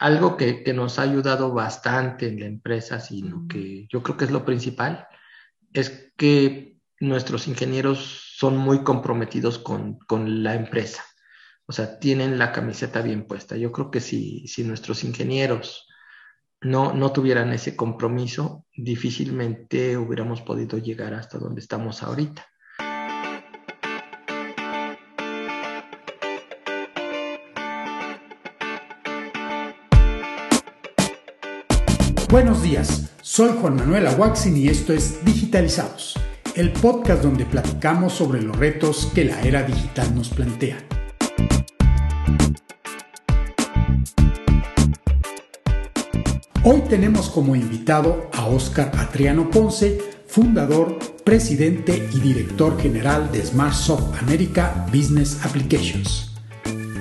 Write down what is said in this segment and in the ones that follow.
algo que, nos ha ayudado bastante en la empresa, sino que yo creo que es lo principal, es que nuestros ingenieros son muy comprometidos con, la empresa. O sea, tienen la camiseta bien puesta. Yo creo que si, si nuestros ingenieros no, no tuvieran ese compromiso, difícilmente hubiéramos podido llegar hasta donde estamos ahorita. Buenos días, soy Juan Manuel Aguaxin y esto es Digitalizados, el podcast donde platicamos sobre los retos que la era digital nos plantea. Hoy tenemos como invitado a Óscar Atriano Ponce, fundador, presidente y director general de SmartSoft America Business Applications.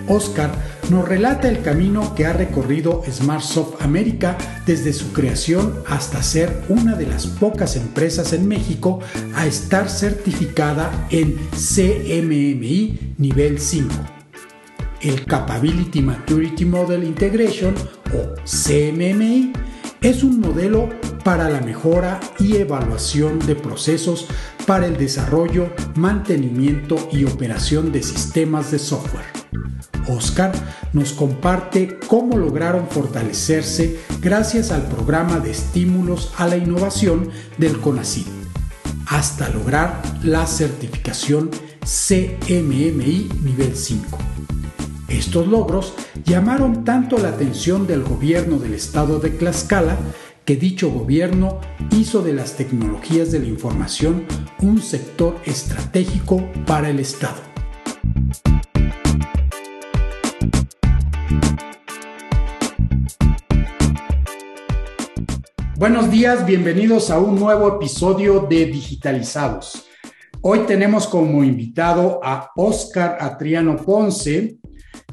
Oscar nos relata el camino que ha recorrido SmartSoft América desde su creación hasta ser una de las pocas empresas en México a estar certificada en CMMI nivel 5. El Capability Maturity Model Integration o CMMI es un modelo para la mejora y evaluación de procesos para el desarrollo, mantenimiento y operación de sistemas de software. Oscar nos comparte cómo lograron fortalecerse gracias al programa de estímulos a la innovación del CONACYT, hasta lograr la certificación CMMI nivel 5. Estos logros llamaron tanto la atención del gobierno del estado de Tlaxcala que dicho gobierno hizo de las tecnologías de la información un sector estratégico para el estado. Buenos días, bienvenidos a un nuevo episodio de Digitalizados. Hoy tenemos como invitado a Oscar Atriano Ponce,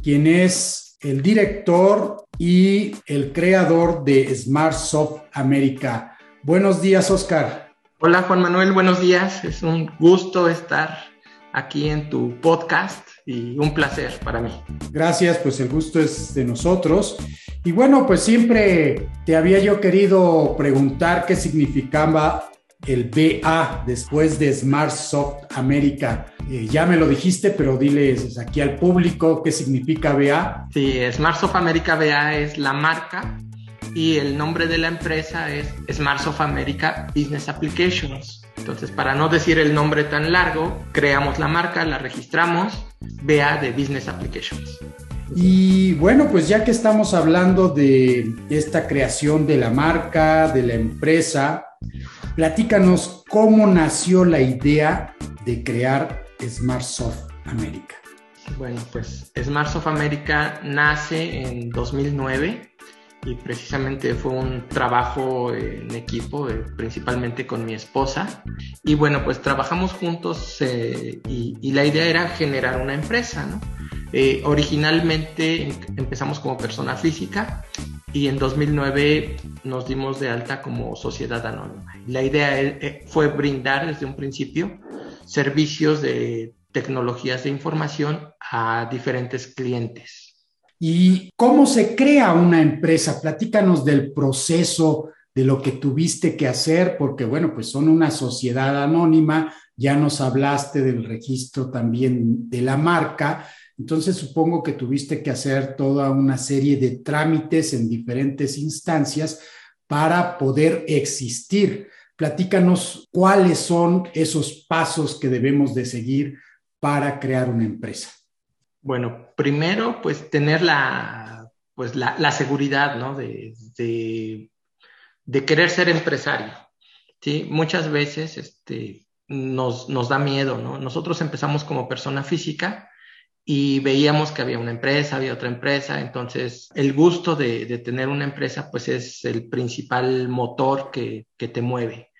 quien es el director y el creador de SmartSoft América. Buenos días, Oscar. Hola, Juan Manuel, buenos días. Es un gusto estar aquí en tu podcast y un placer para mí. Gracias, pues el gusto es de nosotros. Y bueno, pues siempre te había yo querido preguntar qué significaba el BA después de Smart Soft América. Eh, ya me lo dijiste, pero diles aquí al público qué significa BA. Sí, Smart Soft América BA es la marca y el nombre de la empresa es Smart Soft America Business Applications. Entonces, para no decir el nombre tan largo, creamos la marca, la registramos, BA de Business Applications. Y bueno, pues ya que estamos hablando de esta creación de la marca, de la empresa, platícanos cómo nació la idea de crear SmartSoft América. Bueno, pues SmartSoft América nace en 2009 y precisamente fue un trabajo en equipo, eh, principalmente con mi esposa. Y bueno, pues trabajamos juntos eh, y, la idea era generar una empresa, ¿no? Eh, originalmente em, empezamos como persona física y en 2009 nos dimos de alta como sociedad anónima. La idea fue brindar desde un principio servicios de tecnologías de información a diferentes clientes ¿Y cómo se crea una empresa? Platícanos del proceso, de lo que tuviste que hacer, porque bueno, pues son una sociedad anónima, ya nos hablaste del registro también de la marca, entonces supongo que tuviste que hacer toda una serie de trámites en diferentes instancias para poder existir. Platícanos cuáles son esos pasos que debemos de seguir para crear una empresa. Bueno, primero, pues tener la, pues, la, seguridad, ¿no? De, de, querer ser empresario. ¿sí? Muchas veces este, nos, nos da miedo, ¿no? Nosotros empezamos como persona física y veíamos que había una empresa, había otra empresa, entonces el gusto de, de tener una empresa pues es el principal motor que, te mueve.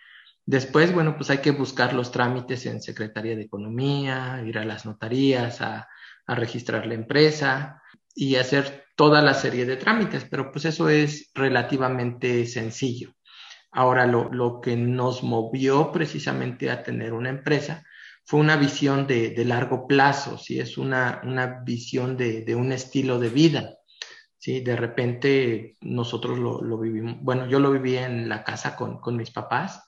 Después, bueno, pues hay que buscar los trámites en Secretaría de Economía, ir a las notarías, a, a registrar la empresa y hacer toda la serie de trámites, pero pues eso es relativamente sencillo. Ahora, lo, que nos movió precisamente a tener una empresa fue una visión de, largo plazo, ¿sí? es una, una visión de, un estilo de vida. ¿sí? De repente nosotros lo, lo vivimos, bueno, yo lo viví en la casa con, con, mis papás,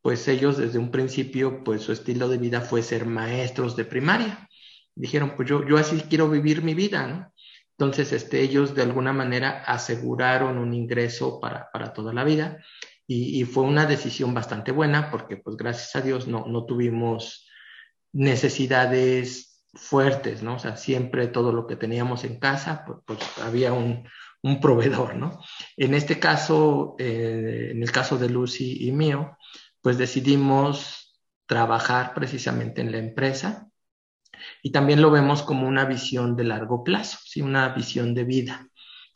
pues ellos desde un principio, pues su estilo de vida fue ser maestros de primaria. Dijeron, pues yo, yo así quiero vivir mi vida, ¿no? Entonces, este, ellos de alguna manera aseguraron un ingreso para, para toda la vida y, y, fue una decisión bastante buena porque, pues gracias a Dios, no, no tuvimos necesidades fuertes, ¿no? O sea, siempre todo lo que teníamos en casa, pues, había un, un, proveedor, ¿no? En este caso, eh, en el caso de Lucy y mío, pues decidimos trabajar precisamente en la empresa y también lo vemos como una visión de largo plazo, ¿sí? una visión de vida.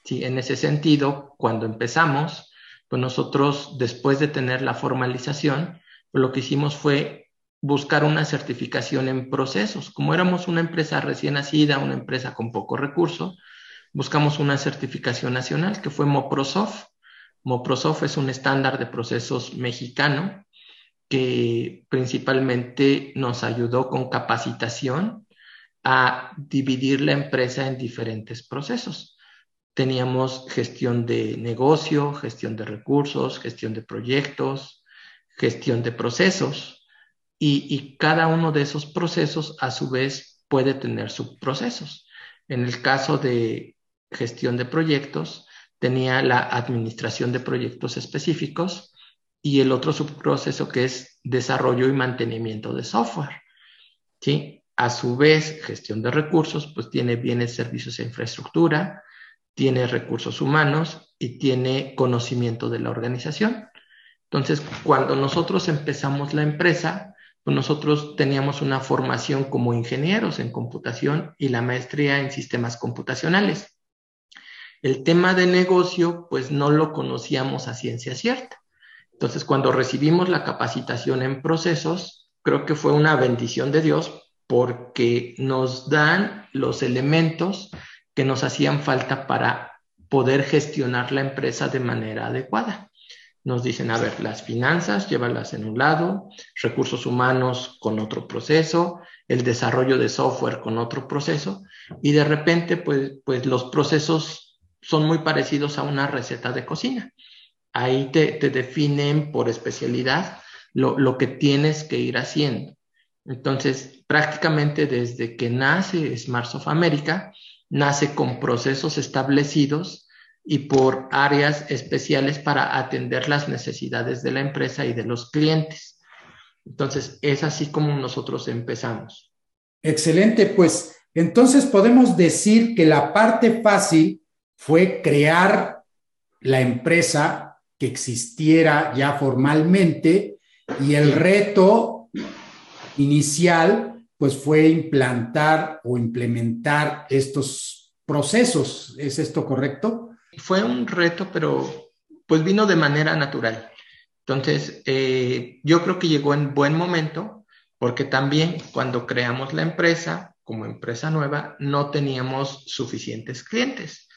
¿sí? En ese sentido, cuando empezamos, pues nosotros, después de tener la formalización, pues lo que hicimos fue buscar una certificación en procesos. Como éramos una empresa recién nacida, una empresa con poco recurso, buscamos una certificación nacional que fue MoProsoft. MoProsoft es un estándar de procesos mexicano que principalmente nos ayudó con capacitación a dividir la empresa en diferentes procesos. Teníamos gestión de negocio, gestión de recursos, gestión de proyectos, gestión de procesos y, cada uno de esos procesos a su vez puede tener subprocesos. En el caso de gestión de proyectos, tenía la administración de proyectos específicos, y el otro subproceso que es desarrollo y mantenimiento de software. ¿sí? A su vez, gestión de recursos, pues tiene bienes, servicios e infraestructura, tiene recursos humanos y tiene conocimiento de la organización. Entonces, cuando nosotros empezamos la empresa, pues nosotros teníamos una formación como ingenieros en computación y la maestría en sistemas computacionales. El tema de negocio, pues no lo conocíamos a ciencia cierta. Entonces, cuando recibimos la capacitación en procesos, creo que fue una bendición de Dios porque nos dan los elementos que nos hacían falta para poder gestionar la empresa de manera adecuada. Nos dicen, a ver, las finanzas, llévalas en un lado, recursos humanos con otro proceso, el desarrollo de software con otro proceso, y de repente, pues, pues los procesos son muy parecidos a una receta de cocina ahí te, te definen por especialidad lo, lo, que tienes que ir haciendo. Entonces, prácticamente desde que nace Smart of America, nace con procesos establecidos y por áreas especiales para atender las necesidades de la empresa y de los clientes. Entonces, es así como nosotros empezamos. Excelente, pues entonces podemos decir que la parte fácil fue crear la empresa que existiera ya formalmente y el reto inicial pues fue implantar o implementar estos procesos. ¿Es esto correcto? Fue un reto, pero pues vino de manera natural. Entonces, eh, yo creo que llegó en buen momento porque también cuando creamos la empresa, como empresa nueva, no teníamos suficientes clientes.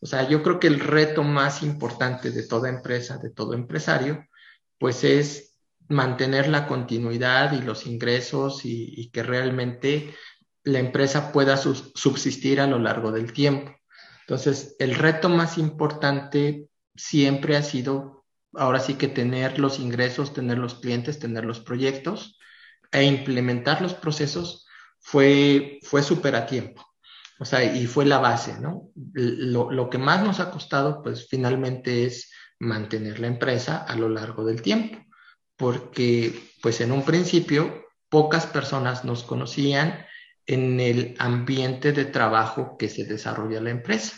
O sea, yo creo que el reto más importante de toda empresa, de todo empresario, pues es mantener la continuidad y los ingresos y, que realmente la empresa pueda subsistir a lo largo del tiempo. Entonces, el reto más importante siempre ha sido, ahora sí que tener los ingresos, tener los clientes, tener los proyectos e implementar los procesos fue, fue súper a tiempo. O sea, y fue la base, ¿no? Lo, lo, que más nos ha costado, pues finalmente es mantener la empresa a lo largo del tiempo, porque pues en un principio pocas personas nos conocían en el ambiente de trabajo que se desarrolla la empresa.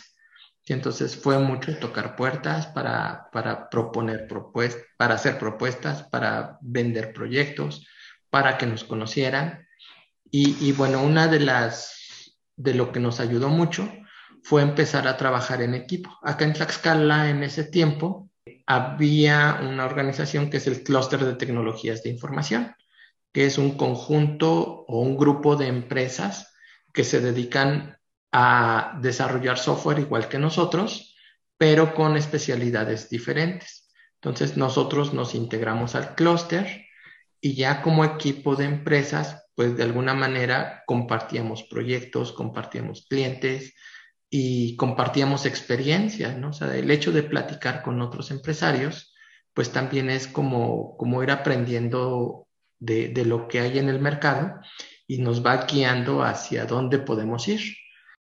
Y entonces fue mucho tocar puertas para, para proponer propuestas, para hacer propuestas, para vender proyectos, para que nos conocieran. Y, y bueno, una de las de lo que nos ayudó mucho fue empezar a trabajar en equipo. Acá en Tlaxcala, en ese tiempo, había una organización que es el Clúster de Tecnologías de Información, que es un conjunto o un grupo de empresas que se dedican a desarrollar software igual que nosotros, pero con especialidades diferentes. Entonces nosotros nos integramos al clúster y ya como equipo de empresas pues de alguna manera compartíamos proyectos, compartíamos clientes, y compartíamos experiencias, ¿no? O sea, el hecho de platicar con otros empresarios, pues también es como, como ir aprendiendo de, de lo que hay en el mercado y nos va guiando hacia dónde podemos ir.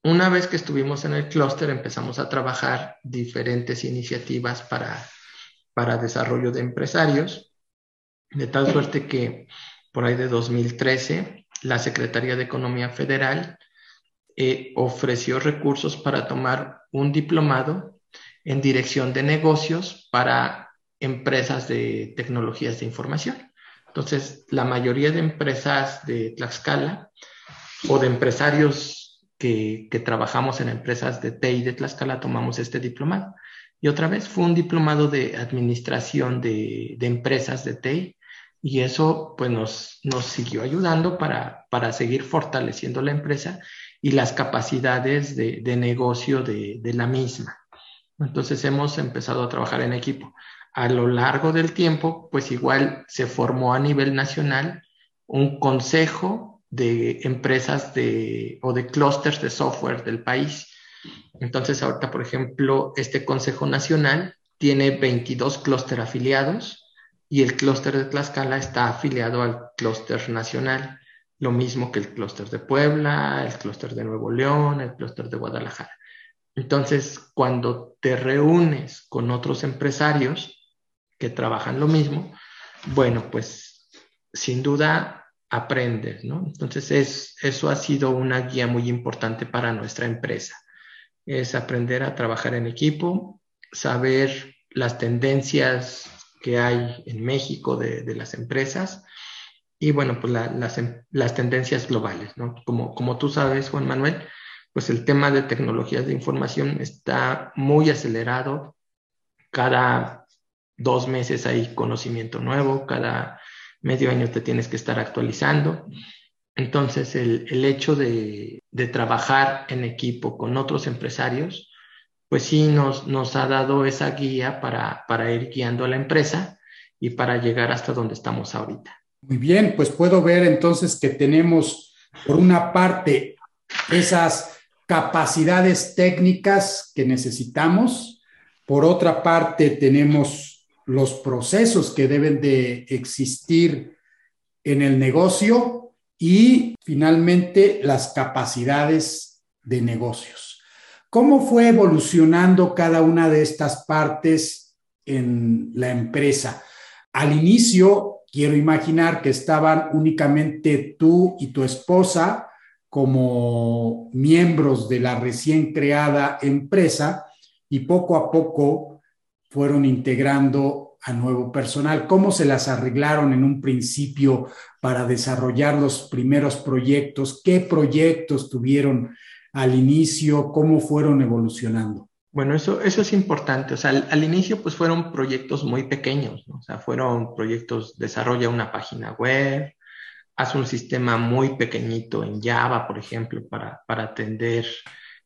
Una vez que estuvimos en el clúster, empezamos a trabajar diferentes iniciativas para, para desarrollo de empresarios, de tal suerte que por ahí de 2013, la Secretaría de Economía Federal eh, ofreció recursos para tomar un diplomado en dirección de negocios para empresas de tecnologías de información. Entonces, la mayoría de empresas de Tlaxcala o de empresarios que, trabajamos en empresas de TI de Tlaxcala tomamos este diplomado. Y otra vez fue un diplomado de administración de, empresas de TI y eso pues nos, nos siguió ayudando para, para seguir fortaleciendo la empresa y las capacidades de, de negocio de, de, la misma. Entonces hemos empezado a trabajar en equipo a lo largo del tiempo, pues igual se formó a nivel nacional un consejo de empresas de, o de clústeres de software del país. Entonces, ahorita, por ejemplo, este Consejo Nacional tiene 22 clústeres afiliados y el clúster de Tlaxcala está afiliado al clúster nacional, lo mismo que el clúster de Puebla, el clúster de Nuevo León, el clúster de Guadalajara. Entonces, cuando te reúnes con otros empresarios, que trabajan lo mismo, bueno, pues sin duda aprendes, ¿no? Entonces es, eso ha sido una guía muy importante para nuestra empresa. Es aprender a trabajar en equipo, saber las tendencias que hay en México de, las empresas y bueno, pues las, las, tendencias globales, ¿no? Como, como tú sabes, Juan Manuel, pues el tema de tecnologías de información está muy acelerado. Cada dos meses hay conocimiento nuevo, cada medio año te tienes que estar actualizando. Entonces, el, el hecho de, de, trabajar en equipo con otros empresarios, pues sí nos, nos ha dado esa guía para, para ir guiando a la empresa y para llegar hasta donde estamos ahorita. Muy bien, pues puedo ver entonces que tenemos, por una parte, esas capacidades técnicas que necesitamos, por otra parte, tenemos los procesos que deben de existir en el negocio y finalmente las capacidades de negocios. ¿Cómo fue evolucionando cada una de estas partes en la empresa? Al inicio, quiero imaginar que estaban únicamente tú y tu esposa como miembros de la recién creada empresa y poco a poco fueron integrando a nuevo personal? ¿Cómo se las arreglaron en un principio para desarrollar los primeros proyectos? ¿Qué proyectos tuvieron al inicio? ¿Cómo fueron evolucionando? Bueno, eso, eso es importante. O sea, al, inicio pues fueron proyectos muy pequeños, ¿no? O sea, fueron proyectos, desarrolla una página web, haz un sistema muy pequeñito en Java, por ejemplo, para, para atender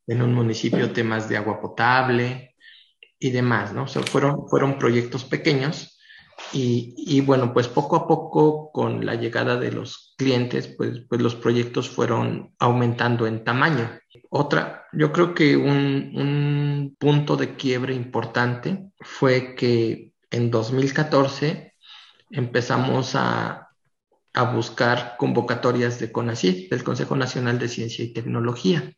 en un municipio temas de agua potable, y demás, ¿no? O sea, fueron, fueron proyectos pequeños y, y, bueno, pues poco a poco con la llegada de los clientes, pues, pues los proyectos fueron aumentando en tamaño. Otra, yo creo que un, un punto de quiebre importante fue que en 2014 empezamos a, a buscar convocatorias de CONACYT, del Consejo Nacional de Ciencia y Tecnología.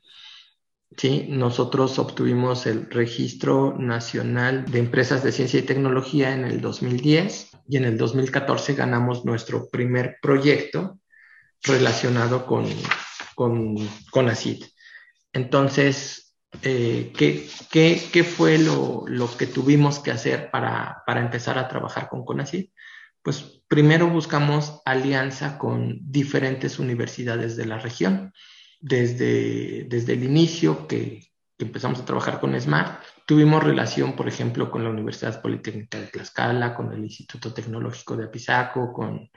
Sí, nosotros obtuvimos el Registro Nacional de Empresas de Ciencia y Tecnología en el 2010 y en el 2014 ganamos nuestro primer proyecto relacionado con, con, ACID. Entonces, eh, ¿qué, qué, qué, fue lo, lo, que tuvimos que hacer para, para empezar a trabajar con CONACID? Pues primero buscamos alianza con diferentes universidades de la región desde, desde el inicio que, empezamos a trabajar con SMART. Tuvimos relación, por ejemplo, con la Universidad Politécnica de Tlaxcala, con el Instituto Tecnológico de Apizaco, con,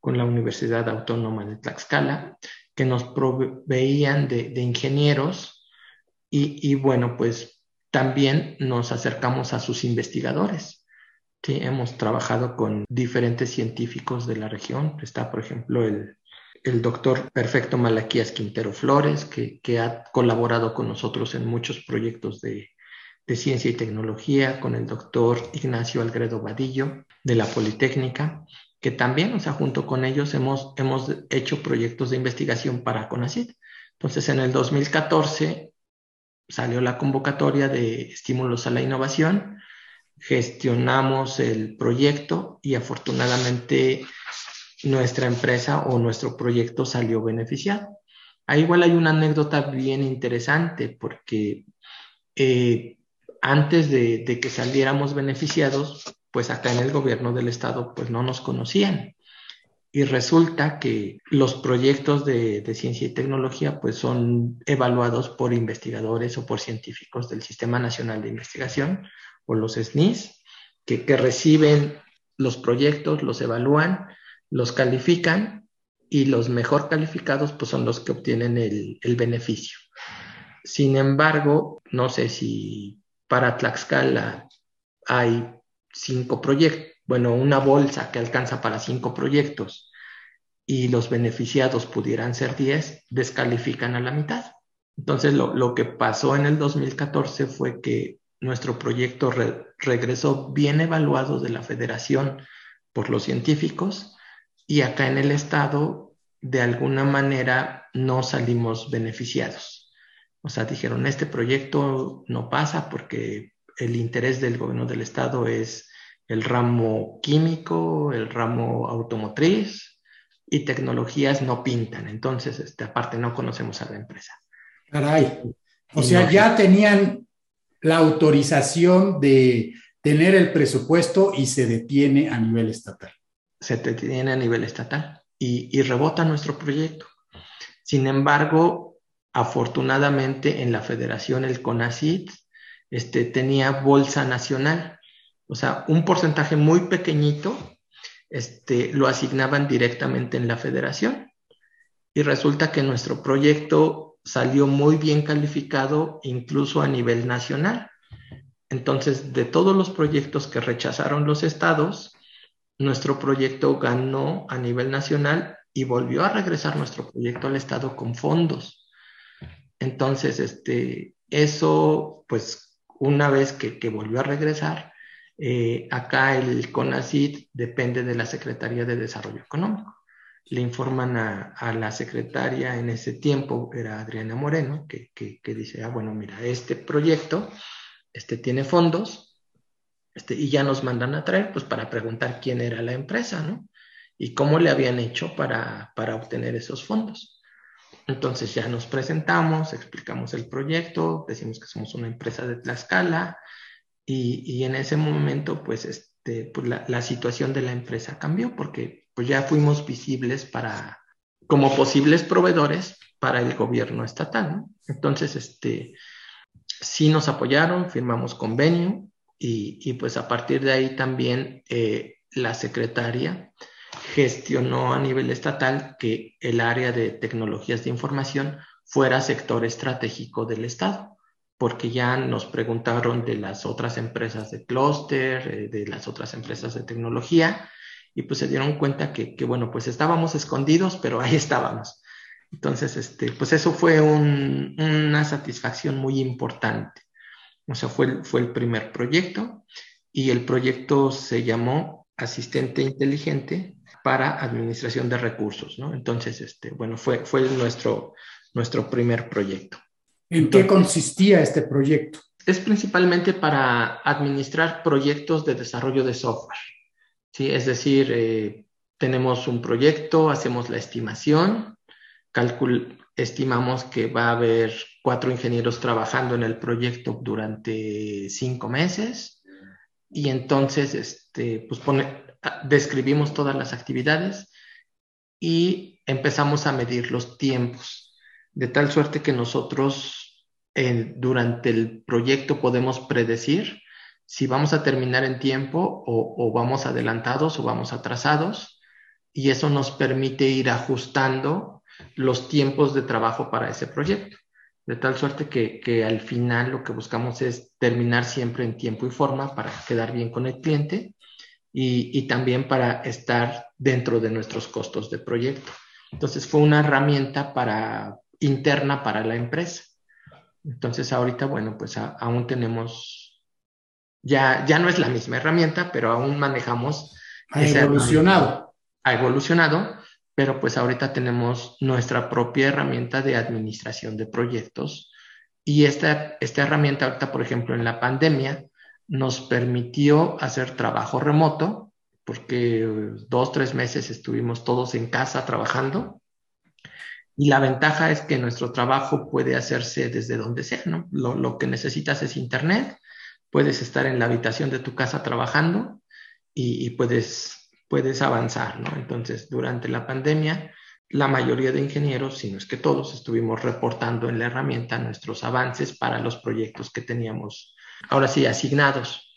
con la Universidad Autónoma de Tlaxcala, que nos proveían de, de ingenieros y, y, bueno, pues también nos acercamos a sus investigadores. Sí, hemos trabajado con diferentes científicos de la región. Está, por ejemplo, el, el doctor Perfecto Malaquías Quintero Flores, que, que, ha colaborado con nosotros en muchos proyectos de, de, ciencia y tecnología, con el doctor Ignacio Algredo Vadillo de la Politécnica, que también, o sea, junto con ellos hemos, hemos hecho proyectos de investigación para CONACYT. Entonces, en el 2014 salió la convocatoria de estímulos a la innovación, gestionamos el proyecto y afortunadamente nuestra empresa o nuestro proyecto salió beneficiado. Ahí igual hay una anécdota bien interesante porque eh, antes de, que saliéramos beneficiados, pues acá en el gobierno del estado pues no nos conocían. Y resulta que los proyectos de, ciencia y tecnología pues son evaluados por investigadores o por científicos del Sistema Nacional de Investigación o los SNIS, que reciben los proyectos, los evalúan, los califican y los mejor calificados pues son los que obtienen el, el beneficio. Sin embargo, no sé si para Tlaxcala hay cinco proyectos, bueno, una bolsa que alcanza para cinco proyectos y los beneficiados pudieran ser 10, descalifican a la mitad. Entonces, lo, lo, que pasó en el 2014 fue que nuestro proyecto re, regresó bien evaluado de la federación por los científicos y acá en el estado, de alguna manera, no salimos beneficiados. O sea, dijeron, este proyecto no pasa porque el interés del gobierno del estado es el ramo químico, el ramo automotriz y tecnologías no pintan. Entonces, este, aparte, no conocemos a la empresa. Caray. O y sea, no, ya tenían la autorización de tener el presupuesto y se detiene a nivel estatal. Se detiene a nivel estatal y, y rebota nuestro proyecto. Sin embargo, afortunadamente en la federación, el CONACIT, este, tenía bolsa nacional, o sea, un porcentaje muy pequeñito este, lo asignaban directamente en la federación. Y resulta que nuestro proyecto salió muy bien calificado incluso a nivel nacional. Entonces, de todos los proyectos que rechazaron los estados, nuestro proyecto ganó a nivel nacional y volvió a regresar nuestro proyecto al estado con fondos. Entonces, este, eso, pues una vez que, que volvió a regresar, eh, acá el CONACID depende de la Secretaría de Desarrollo Económico. Le informan a, a, la secretaria en ese tiempo, era Adriana Moreno, que, que, que, dice, ah, bueno, mira, este proyecto este, tiene fondos este, y ya nos mandan a traer pues para preguntar quién era la empresa, ¿no? Y cómo le habían hecho para, para obtener esos fondos. Entonces ya nos presentamos, explicamos el proyecto, decimos que somos una empresa de Tlaxcala y, y en ese momento pues, este, pues la, la, situación de la empresa cambió porque pues ya fuimos visibles para, como posibles proveedores para el gobierno estatal. Entonces, este, sí nos apoyaron, firmamos convenio y, pues a partir de ahí también eh, la secretaria gestionó a nivel estatal que el área de tecnologías de información fuera sector estratégico del Estado, porque ya nos preguntaron de las otras empresas de clúster, eh, de las otras empresas de tecnología, y pues se dieron cuenta que, que, bueno, pues estábamos escondidos, pero ahí estábamos. Entonces, este, pues eso fue un, una satisfacción muy importante. O sea, fue, fue el primer proyecto y el proyecto se llamó Asistente Inteligente para administración de recursos, ¿no? Entonces, este, bueno, fue, fue nuestro, nuestro primer proyecto. ¿En Entonces, qué consistía este proyecto? Es principalmente para administrar proyectos de desarrollo de software, ¿sí? Es decir, eh, tenemos un proyecto, hacemos la estimación, calcul estimamos que va a haber cuatro ingenieros trabajando en el proyecto durante cinco meses. Y entonces, este, pues pone, describimos todas las actividades y empezamos a medir los tiempos, de tal suerte que nosotros eh, durante el proyecto podemos predecir si vamos a terminar en tiempo o, vamos adelantados o vamos atrasados. Y eso nos permite ir ajustando los tiempos de trabajo para ese proyecto. De tal suerte que, que al final lo que buscamos es terminar siempre en tiempo y forma para quedar bien con el cliente y, y, también para estar dentro de nuestros costos de proyecto. Entonces fue una herramienta para, interna para la empresa. Entonces ahorita, bueno, pues aún tenemos, ya, ya no es la misma herramienta, pero aún manejamos. Ha evolucionado. Ha evolucionado, pero pues ahorita tenemos nuestra propia herramienta de administración de proyectos. Y esta, esta herramienta ahorita, por ejemplo, en la pandemia, nos permitió hacer trabajo remoto, porque dos, tres meses estuvimos todos en casa trabajando. Y la ventaja es que nuestro trabajo puede hacerse desde donde sea, ¿no? Lo, lo, que necesitas es internet, puedes estar en la habitación de tu casa trabajando y, puedes, puedes avanzar, ¿no? Entonces, durante la pandemia, la mayoría de ingenieros, si no es que todos, estuvimos reportando en la herramienta nuestros avances para los proyectos que teníamos ahora sí, asignados.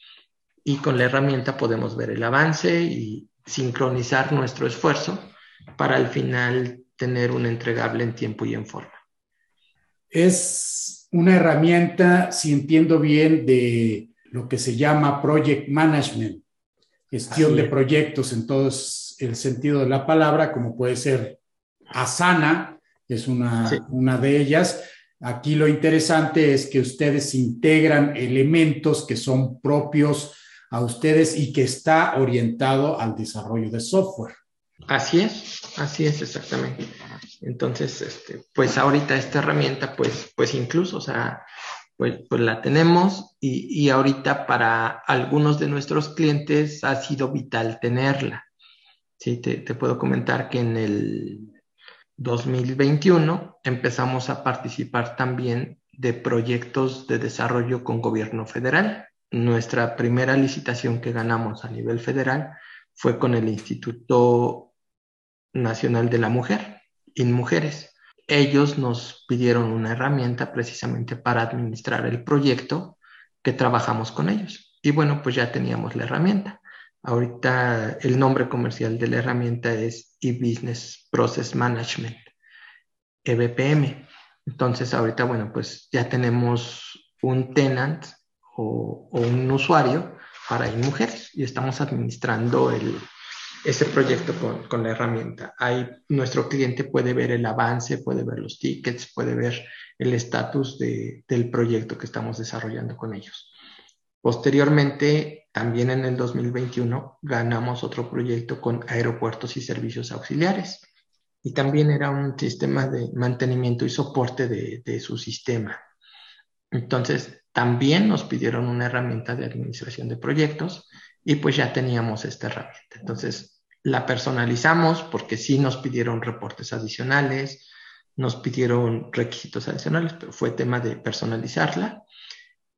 Y con la herramienta podemos ver el avance y sincronizar nuestro esfuerzo para al final tener un entregable en tiempo y en forma. Es una herramienta, si entiendo bien, de lo que se llama project management, gestión de proyectos en todo el sentido de la palabra, como puede ser Asana, que es una, una de ellas, Aquí lo interesante es que ustedes integran elementos que son propios a ustedes y que está orientado al desarrollo de software. Así es, así es exactamente. Entonces, este, pues ahorita esta herramienta, pues, pues incluso, o sea, pues, pues la tenemos y, y, ahorita para algunos de nuestros clientes ha sido vital tenerla. Sí, te, te puedo comentar que en el 2021 empezamos a participar también de proyectos de desarrollo con gobierno federal. Nuestra primera licitación que ganamos a nivel federal fue con el Instituto Nacional de la Mujer, InMujeres. Ellos nos pidieron una herramienta precisamente para administrar el proyecto que trabajamos con ellos. Y bueno, pues ya teníamos la herramienta. Ahorita el nombre comercial de la herramienta es e-Business Process Management, EBPM. Entonces ahorita, bueno, pues ya tenemos un tenant o, un usuario para mujeres y estamos administrando el, ese proyecto con, con, la herramienta. Ahí nuestro cliente puede ver el avance, puede ver los tickets, puede ver el estatus de, del proyecto que estamos desarrollando con ellos. Posteriormente, también en el 2021, ganamos otro proyecto con aeropuertos y servicios auxiliares. Y también era un sistema de mantenimiento y soporte de, de su sistema. Entonces, también nos pidieron una herramienta de administración de proyectos y pues ya teníamos esta herramienta. Entonces, la personalizamos porque sí nos pidieron reportes adicionales, nos pidieron requisitos adicionales, pero fue tema de personalizarla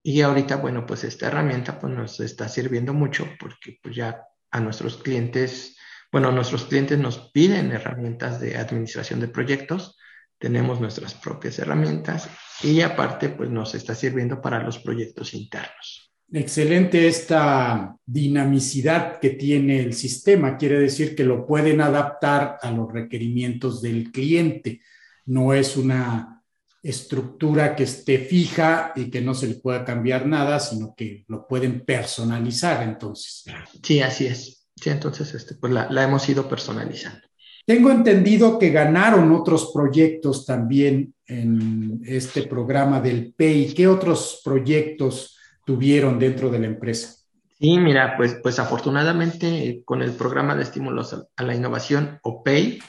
y ahorita, bueno, pues esta herramienta pues nos está sirviendo mucho porque pues ya a nuestros clientes, bueno, nuestros clientes nos piden herramientas de administración de proyectos, tenemos nuestras propias herramientas y aparte pues nos está sirviendo para los proyectos internos. Excelente esta dinamicidad que tiene el sistema, quiere decir que lo pueden adaptar a los requerimientos del cliente, no es una estructura que esté fija y que no se le pueda cambiar nada, sino que lo pueden personalizar entonces. Sí, así es. Sí, entonces este, pues la, la hemos ido personalizando. Tengo entendido que ganaron otros proyectos también en este programa del PEI. ¿Qué otros proyectos tuvieron dentro de la empresa? Sí, mira, pues, pues afortunadamente con el programa de estímulos a la innovación, o PEI,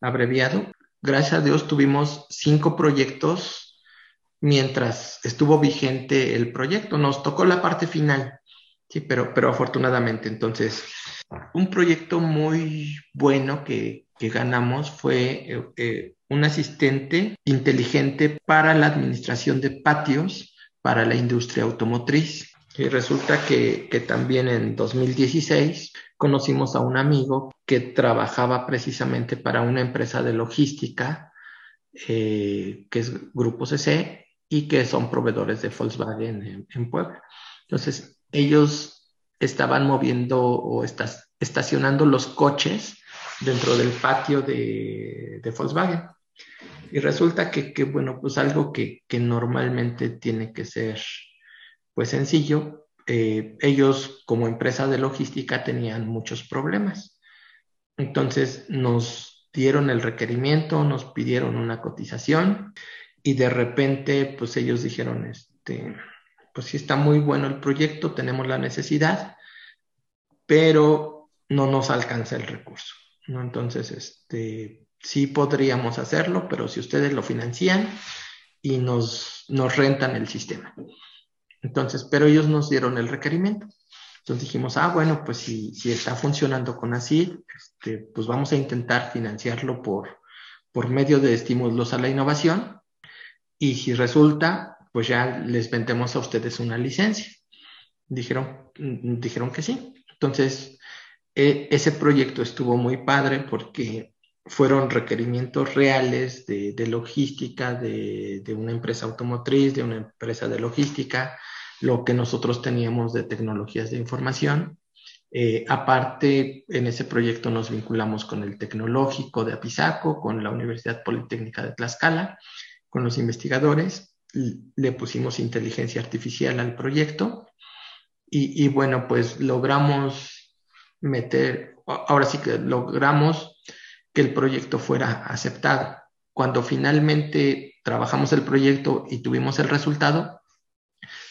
abreviado, gracias a Dios tuvimos cinco proyectos mientras estuvo vigente el proyecto. Nos tocó la parte final, sí, pero, pero afortunadamente. Entonces, un proyecto muy bueno que, que ganamos fue eh, eh, un asistente inteligente para la administración de patios para la industria automotriz. Y resulta que, que también en 2016 conocimos a un amigo que trabajaba precisamente para una empresa de logística, eh, que es Grupo CC, y que son proveedores de Volkswagen en, Puebla. Entonces, ellos estaban moviendo o estacionando los coches dentro del patio de, Volkswagen. Y resulta que, bueno, pues algo que, que normalmente tiene que ser pues sencillo, eh, ellos como empresa de logística tenían muchos problemas. Entonces nos dieron el requerimiento, nos pidieron una cotización y de repente pues ellos dijeron, este, pues sí está muy bueno el proyecto, tenemos la necesidad, pero no nos alcanza el recurso. ¿no? Entonces, este, sí podríamos hacerlo, pero si ustedes lo financian y nos, nos rentan el sistema. Entonces, pero ellos nos dieron el requerimiento. Entonces dijimos, ah, bueno, pues si, si está funcionando con así, este, pues vamos a intentar financiarlo por, por medio de estímulos a la innovación. Y si resulta, pues ya les vendemos a ustedes una licencia. Dijeron, dijeron que sí. Entonces, e, ese proyecto estuvo muy padre porque fueron requerimientos reales de, de logística de, de, una empresa automotriz, de una empresa de logística, lo que nosotros teníamos de tecnologías de información. Eh, aparte, en ese proyecto nos vinculamos con el tecnológico de Apizaco, con la Universidad Politécnica de Tlaxcala, con los investigadores. Le pusimos inteligencia artificial al proyecto y, y bueno, pues logramos meter, ahora sí que logramos que el proyecto fuera aceptado. Cuando finalmente trabajamos el proyecto y tuvimos el resultado,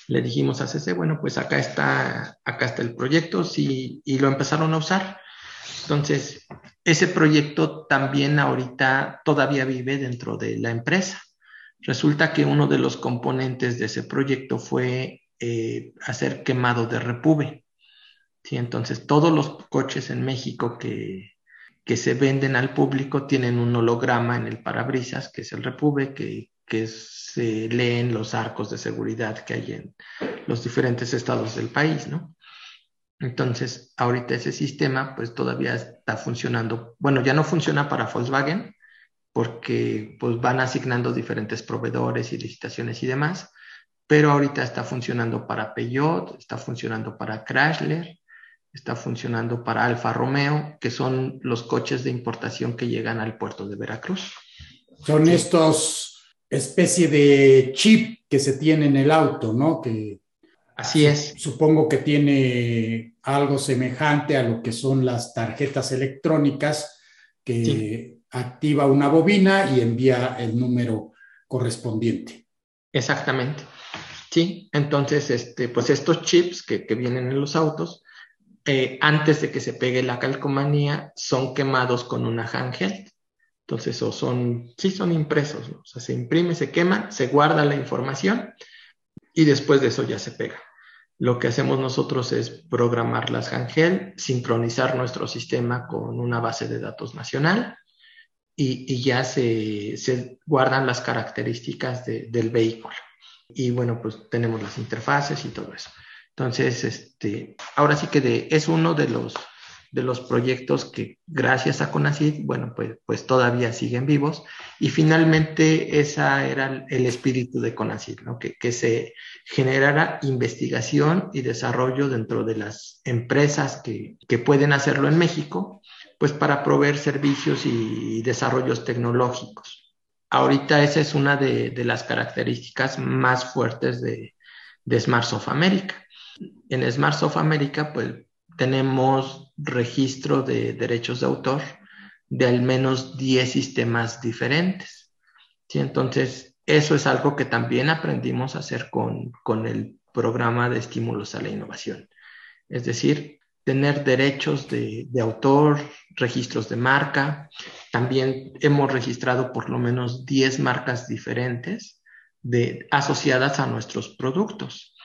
le dijimos a CC, bueno, pues acá está, acá está el proyecto, sí, y lo empezaron a usar. Entonces, ese proyecto también ahorita todavía vive dentro de la empresa. Resulta que uno de los componentes de ese proyecto fue eh, hacer quemado de repube. ¿sí? Entonces, todos los coches en México que, que se venden al público tienen un holograma en el parabrisas, que es el repube, que, que se leen los arcos de seguridad que hay en los diferentes estados del país, ¿no? Entonces, ahorita ese sistema pues todavía está funcionando. Bueno, ya no funciona para Volkswagen porque pues van asignando diferentes proveedores y licitaciones y demás, pero ahorita está funcionando para Peugeot, está funcionando para Chrysler, está funcionando para Alfa Romeo, que son los coches de importación que llegan al puerto de Veracruz. Son estos especie de chip que se tiene en el auto, ¿no? Que Así es. Supongo que tiene algo semejante a lo que son las tarjetas electrónicas que activa una bobina y envía el número correspondiente. Exactamente. Sí, entonces, este, pues estos chips que, que vienen en los autos, eh, antes de que se pegue la calcomanía, son quemados con una handheld. Entonces, o son, sí son impresos, o sea, se imprime, se quema, se guarda la información y después de eso ya se pega. Lo que hacemos nosotros es programar las Angel, sincronizar nuestro sistema con una base de datos nacional y, y ya se, se, guardan las características de, del vehículo. Y bueno, pues tenemos las interfaces y todo eso. Entonces, este, ahora sí que de, es uno de los de los proyectos que gracias a CONACYT, bueno, pues, pues todavía siguen vivos. Y finalmente esa era el espíritu de CONACYT, ¿no? que, que se generara investigación y desarrollo dentro de las empresas que, que pueden hacerlo en México, pues para proveer servicios y desarrollos tecnológicos. Ahorita esa es una de, de las características más fuertes de, de Smart of America. En Smart of America, pues tenemos registro de derechos de autor de al menos 10 sistemas diferentes. ¿sí? Entonces, eso es algo que también aprendimos a hacer con, con el programa de estímulos a la innovación. Es decir, tener derechos de, de, autor, registros de marca. También hemos registrado por lo menos 10 marcas diferentes de, asociadas a nuestros productos.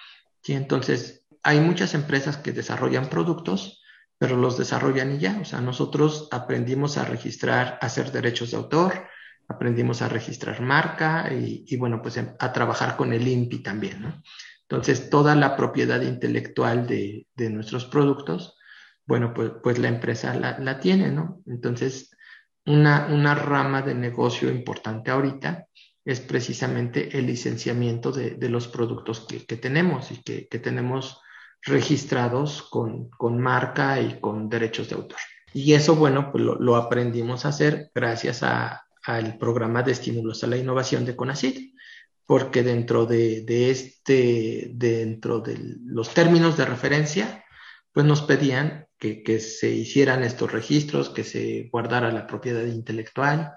¿sí? Entonces, hay muchas empresas que desarrollan productos, pero los desarrollan y ya. O sea, nosotros aprendimos a registrar, a hacer derechos de autor, aprendimos a registrar marca y, bueno, pues a trabajar con el INPI también, ¿no? Entonces, toda la propiedad intelectual de, nuestros productos, bueno, pues, pues la empresa la, tiene, ¿no? Entonces, una, rama de negocio importante ahorita es precisamente el licenciamiento de, los productos que, tenemos y que tenemos registrados con, con, marca y con derechos de autor. Y eso, bueno, pues lo, lo aprendimos a hacer gracias al programa de estímulos a la innovación de CONACYT, porque dentro de, de, este, dentro de los términos de referencia, pues nos pedían que, que, se hicieran estos registros, que se guardara la propiedad intelectual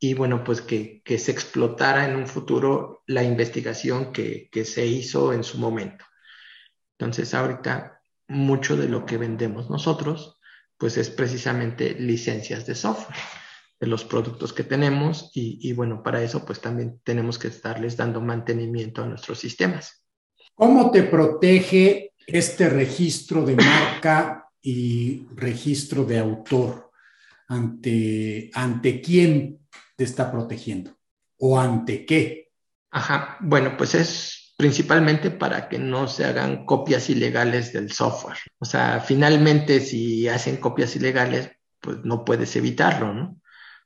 y bueno, pues que, que se explotara en un futuro la investigación que, que se hizo en su momento. Entonces, ahorita mucho de lo que vendemos nosotros, pues es precisamente licencias de software de los productos que tenemos y, y, bueno, para eso pues también tenemos que estarles dando mantenimiento a nuestros sistemas. ¿Cómo te protege este registro de marca y registro de autor? ¿Ante, ante quién te está protegiendo? ¿O ante qué? Ajá, bueno, pues es principalmente para que no se hagan copias ilegales del software. O sea, finalmente si hacen copias ilegales, pues no puedes evitarlo, ¿no?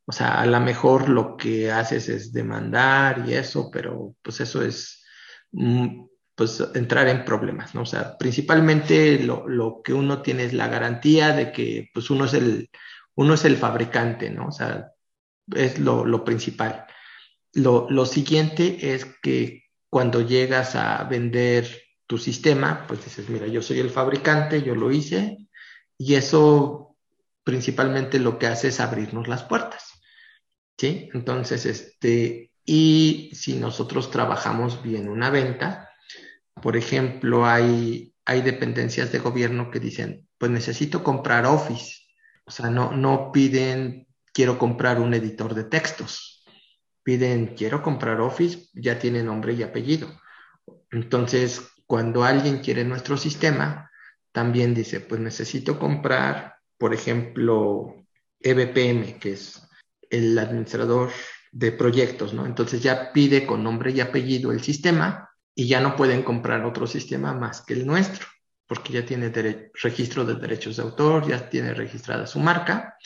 O sea, a lo mejor lo que haces es demandar y eso, pero pues eso es mm, pues entrar en problemas, ¿no? O sea, principalmente lo, lo, que uno tiene es la garantía de que pues uno es el, uno es el fabricante, ¿no? O sea, es lo, lo principal. Lo, lo siguiente es que cuando llegas a vender tu sistema, pues dices, mira, yo soy el fabricante, yo lo hice, y eso principalmente lo que hace es abrirnos las puertas. ¿Sí? Entonces, este, y si nosotros trabajamos bien una venta, por ejemplo, hay, hay dependencias de gobierno que dicen, pues necesito comprar Office. O sea, no, no piden, quiero comprar un editor de textos. Piden, quiero comprar Office, ya tiene nombre y apellido. Entonces, cuando alguien quiere nuestro sistema, también dice, pues necesito comprar, por ejemplo, EBPM, que es el administrador de proyectos, ¿no? Entonces ya pide con nombre y apellido el sistema y ya no pueden comprar otro sistema más que el nuestro, porque ya tiene registro de derechos de autor, ya tiene registrada su marca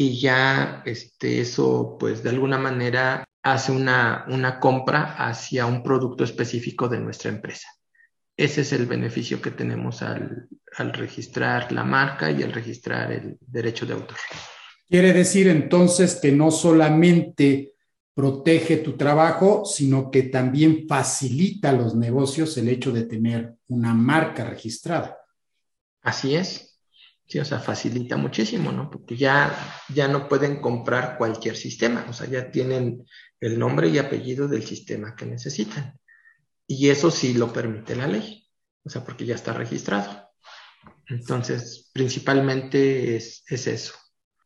y ya este, eso, pues de alguna manera hace una, una compra hacia un producto específico de nuestra empresa. Ese es el beneficio que tenemos al, al registrar la marca y al registrar el derecho de autor. Quiere decir entonces que no solamente protege tu trabajo, sino que también facilita los negocios el hecho de tener una marca registrada. Así es. Sí, o sea, facilita muchísimo, ¿no? Porque ya, ya no pueden comprar cualquier sistema, o sea, ya tienen el nombre y apellido del sistema que necesitan. Y eso sí lo permite la ley, o sea, porque ya está registrado. Entonces, principalmente es, es eso.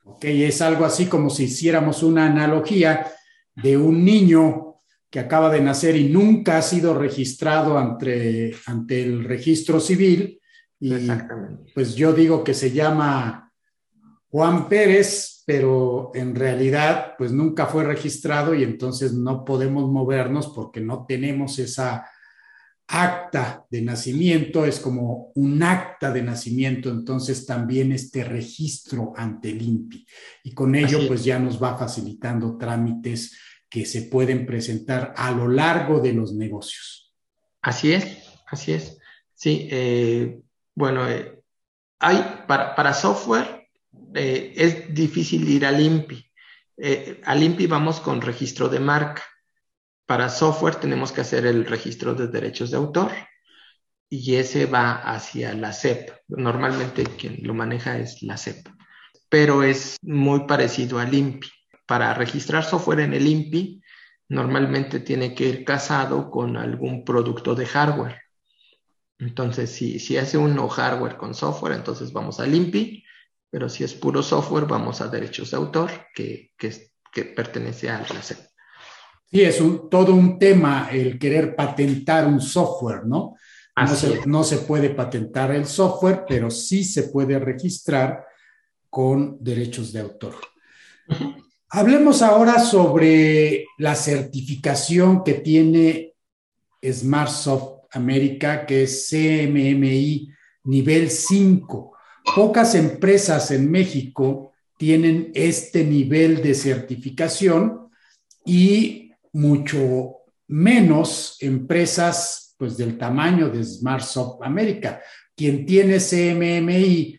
Ok, es algo así como si hiciéramos una analogía de un niño que acaba de nacer y nunca ha sido registrado ante, ante el registro civil. Y pues yo digo que se llama Juan Pérez, pero en realidad pues nunca fue registrado y entonces no podemos movernos porque no tenemos esa acta de nacimiento es como un acta de nacimiento, entonces también este registro ante el INPI. Y con ello, pues ya nos va facilitando trámites que se pueden presentar a lo largo de los negocios. Así es, así es. Sí, eh, bueno, eh, hay para, para software eh, es difícil ir al INPI. al INPI vamos con registro de marca para software tenemos que hacer el registro de derechos de autor y ese va hacia la SEP. Normalmente quien lo maneja es la SEP, pero es muy parecido al INPI. Para registrar software en el INPI, normalmente tiene que ir casado con algún producto de hardware. Entonces, si, si hace uno hardware con software, entonces vamos al INPI, pero si es puro software, vamos a derechos de autor, que, que, que pertenece a la SEP. Sí, es un, todo un tema el querer patentar un software, ¿no? No se, no se, puede patentar el software, pero sí se puede registrar con derechos de autor. Hablemos ahora sobre la certificación que tiene SmartSoft América, que es CMMI nivel 5. Pocas empresas en México tienen este nivel de certificación y mucho menos empresas pues del tamaño de SmartSoft América. Quien tiene CMMI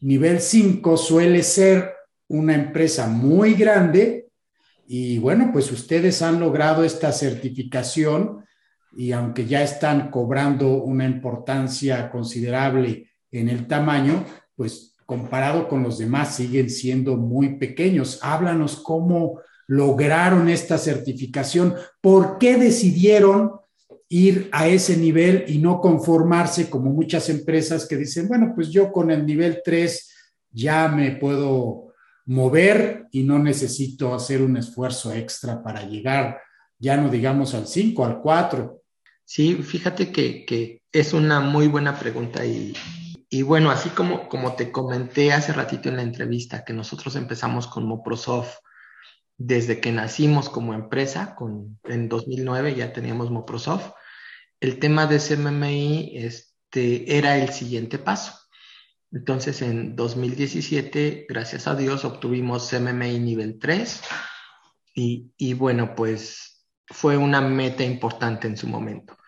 nivel 5 suele ser una empresa muy grande y bueno, pues ustedes han logrado esta certificación y aunque ya están cobrando una importancia considerable en el tamaño, pues comparado con los demás siguen siendo muy pequeños. Háblanos cómo lograron esta certificación, por qué decidieron ir a ese nivel y no conformarse como muchas empresas que dicen, bueno, pues yo con el nivel 3 ya me puedo mover y no necesito hacer un esfuerzo extra para llegar, ya no digamos al 5, al 4. Sí, fíjate que, es una muy buena pregunta y, bueno, así como, como te comenté hace ratito en la entrevista, que nosotros empezamos con Moprosoft desde que nacimos como empresa, en 2009 ya teníamos Moprosoft, el tema de CMMI este, era el siguiente paso. Entonces, en 2017, gracias a Dios, obtuvimos CMMI nivel 3 y, y bueno, pues fue una meta importante en su momento.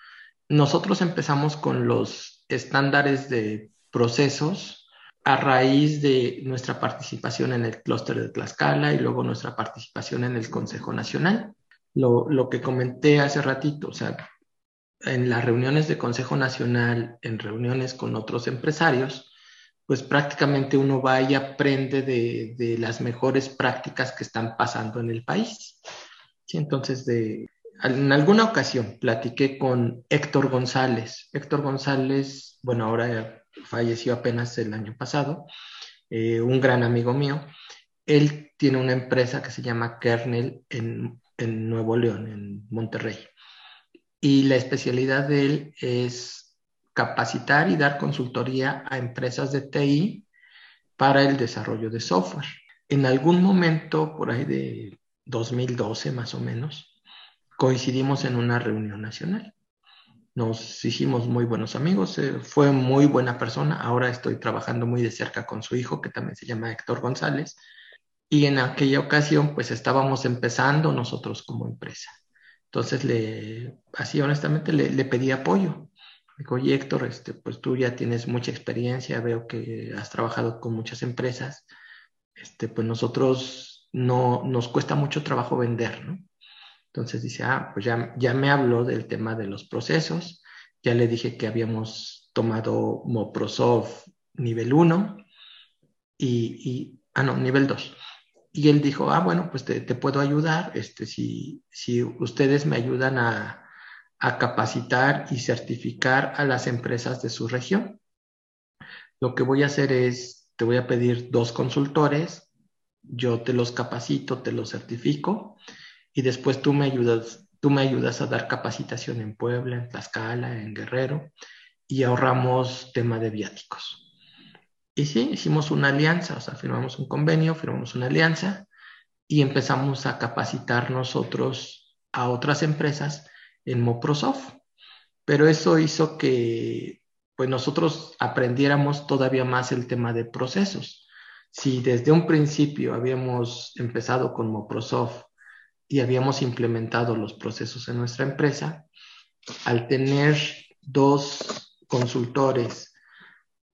Nosotros empezamos con los estándares de procesos a raíz de nuestra participación en el clúster de Tlaxcala y luego nuestra participación en el Consejo Nacional. Lo, lo, que comenté hace ratito, o sea, en las reuniones de Consejo Nacional, en reuniones con otros empresarios, pues prácticamente uno va y aprende de, de las mejores prácticas que están pasando en el país. ¿Sí? Entonces, de, en alguna ocasión platiqué con Héctor González. Héctor González, bueno, ahora falleció apenas el año pasado, eh, un gran amigo mío. Él tiene una empresa que se llama Kernel en, en Nuevo León, en Monterrey y la especialidad de él es capacitar y dar consultoría a empresas de TI para el desarrollo de software. En algún momento, por ahí de 2012 más o menos, coincidimos en una reunión nacional. Nos hicimos muy buenos amigos, eh, fue muy buena persona. Ahora estoy trabajando muy de cerca con su hijo, que también se llama Héctor González. Y en aquella ocasión, pues estábamos empezando nosotros como empresa. Entonces, le, así honestamente, le, pedí apoyo. Me dijo, oye Héctor, este, pues tú ya tienes mucha experiencia, veo que has trabajado con muchas empresas, este, pues nosotros no, nos cuesta mucho trabajo vender, ¿no? Entonces dice, ah, pues ya, ya me habló del tema de los procesos, ya le dije que habíamos tomado Moprosoft nivel 1 y, ah, no, nivel 2 y él dijo, ah, bueno, pues te, puedo ayudar, este, si, si ustedes me ayudan a, a, capacitar y certificar a las empresas de su región. Lo que voy a hacer es, te voy a pedir dos consultores, yo te los capacito, te los certifico y después tú me ayudas, tú me ayudas a dar capacitación en Puebla, en Tlaxcala, en Guerrero y ahorramos tema de viáticos. Y sí, hicimos una alianza, o sea, firmamos un convenio, firmamos una alianza y empezamos a capacitar nosotros a otras empresas en Moprosoft. Pero eso hizo que pues nosotros aprendiéramos todavía más el tema de procesos. Si desde un principio habíamos empezado con Moprosoft y habíamos implementado los procesos en nuestra empresa, al tener dos consultores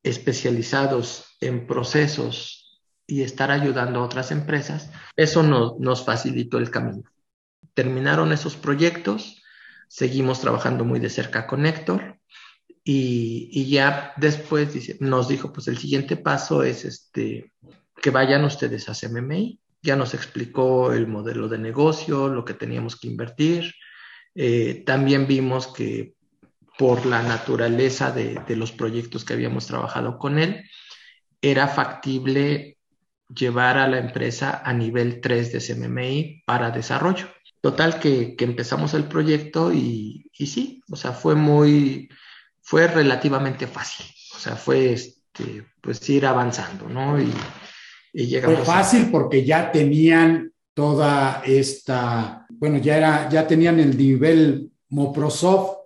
especializados en procesos y estar ayudando a otras empresas, eso nos facilitó el camino. Terminaron esos proyectos, seguimos trabajando muy de cerca con Héctor y, ya después nos dijo, pues el siguiente paso es este, que vayan ustedes a CMMI. Ya nos explicó el modelo de negocio, lo que teníamos que invertir. Eh, también vimos que por la naturaleza de, los proyectos que habíamos trabajado con él, era factible llevar a la empresa a nivel 3 de CMMI para desarrollo. Total que, empezamos el proyecto y, sí, o sea, fue muy, fue relativamente fácil. O sea, fue este, pues ir avanzando, ¿no? Y, llegamos. Fue fácil porque ya tenían toda esta, bueno, ya era, ya tenían el nivel Moprosoft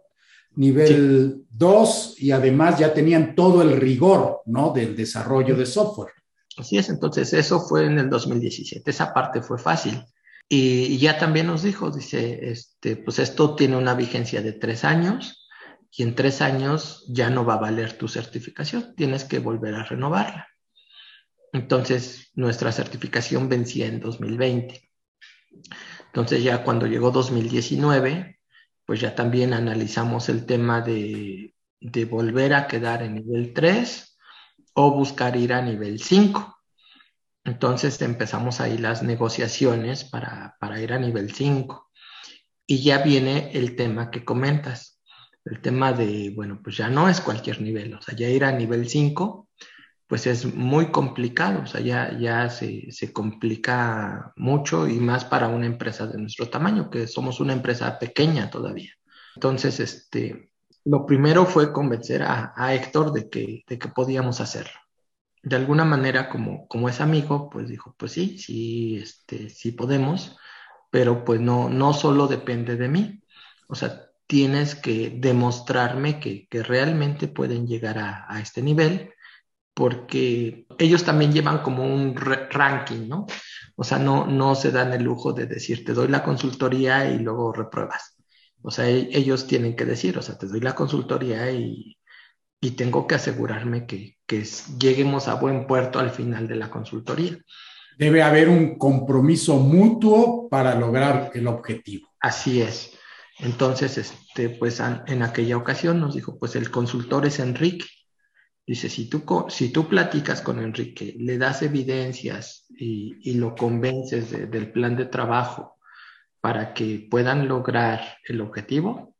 nivel 2 y además ya tenían todo el rigor, ¿no? Del desarrollo de software. Así es, entonces eso fue en el 2017, esa parte fue fácil. Y ya también nos dijo, dice, este, pues esto tiene una vigencia de tres años y en tres años ya no va a valer tu certificación, tienes que volver a renovarla. Entonces, nuestra certificación vencía en 2020. Entonces, ya cuando llegó 2019, pues ya también analizamos el tema de, volver a quedar en nivel 3 o buscar ir a nivel 5. Entonces empezamos ahí las negociaciones para, para ir a nivel 5. Y ya viene el tema que comentas, el tema de, bueno, pues ya no es cualquier nivel, o sea, ya ir a nivel 5, pues es muy complicado, o sea, ya, ya se, se, complica mucho y más para una empresa de nuestro tamaño, que somos una empresa pequeña todavía. Entonces, este, lo primero fue convencer a, a Héctor de que, de que podíamos hacerlo. De alguna manera, como, como es amigo, pues dijo, pues sí, sí, este, sí podemos pero pues no, no solo depende de mí. O sea, tienes que demostrarme que, que realmente pueden llegar a, a, este nivel, porque ellos también llevan como un ranking, ¿no? O sea, no, no se dan el lujo de decir, te doy la consultoría y luego repruebas. O sea, e, ellos tienen que decir, o sea, te doy la consultoría y, y tengo que asegurarme que, que lleguemos a buen puerto al final de la consultoría debe haber un compromiso mutuo para lograr el objetivo. Así es. Entonces, este, pues en aquella ocasión nos dijo, pues el consultor es Enrique. Dice, si tú, si tú platicas con Enrique, le das evidencias y, y lo convences de, del plan de trabajo para que puedan lograr el objetivo,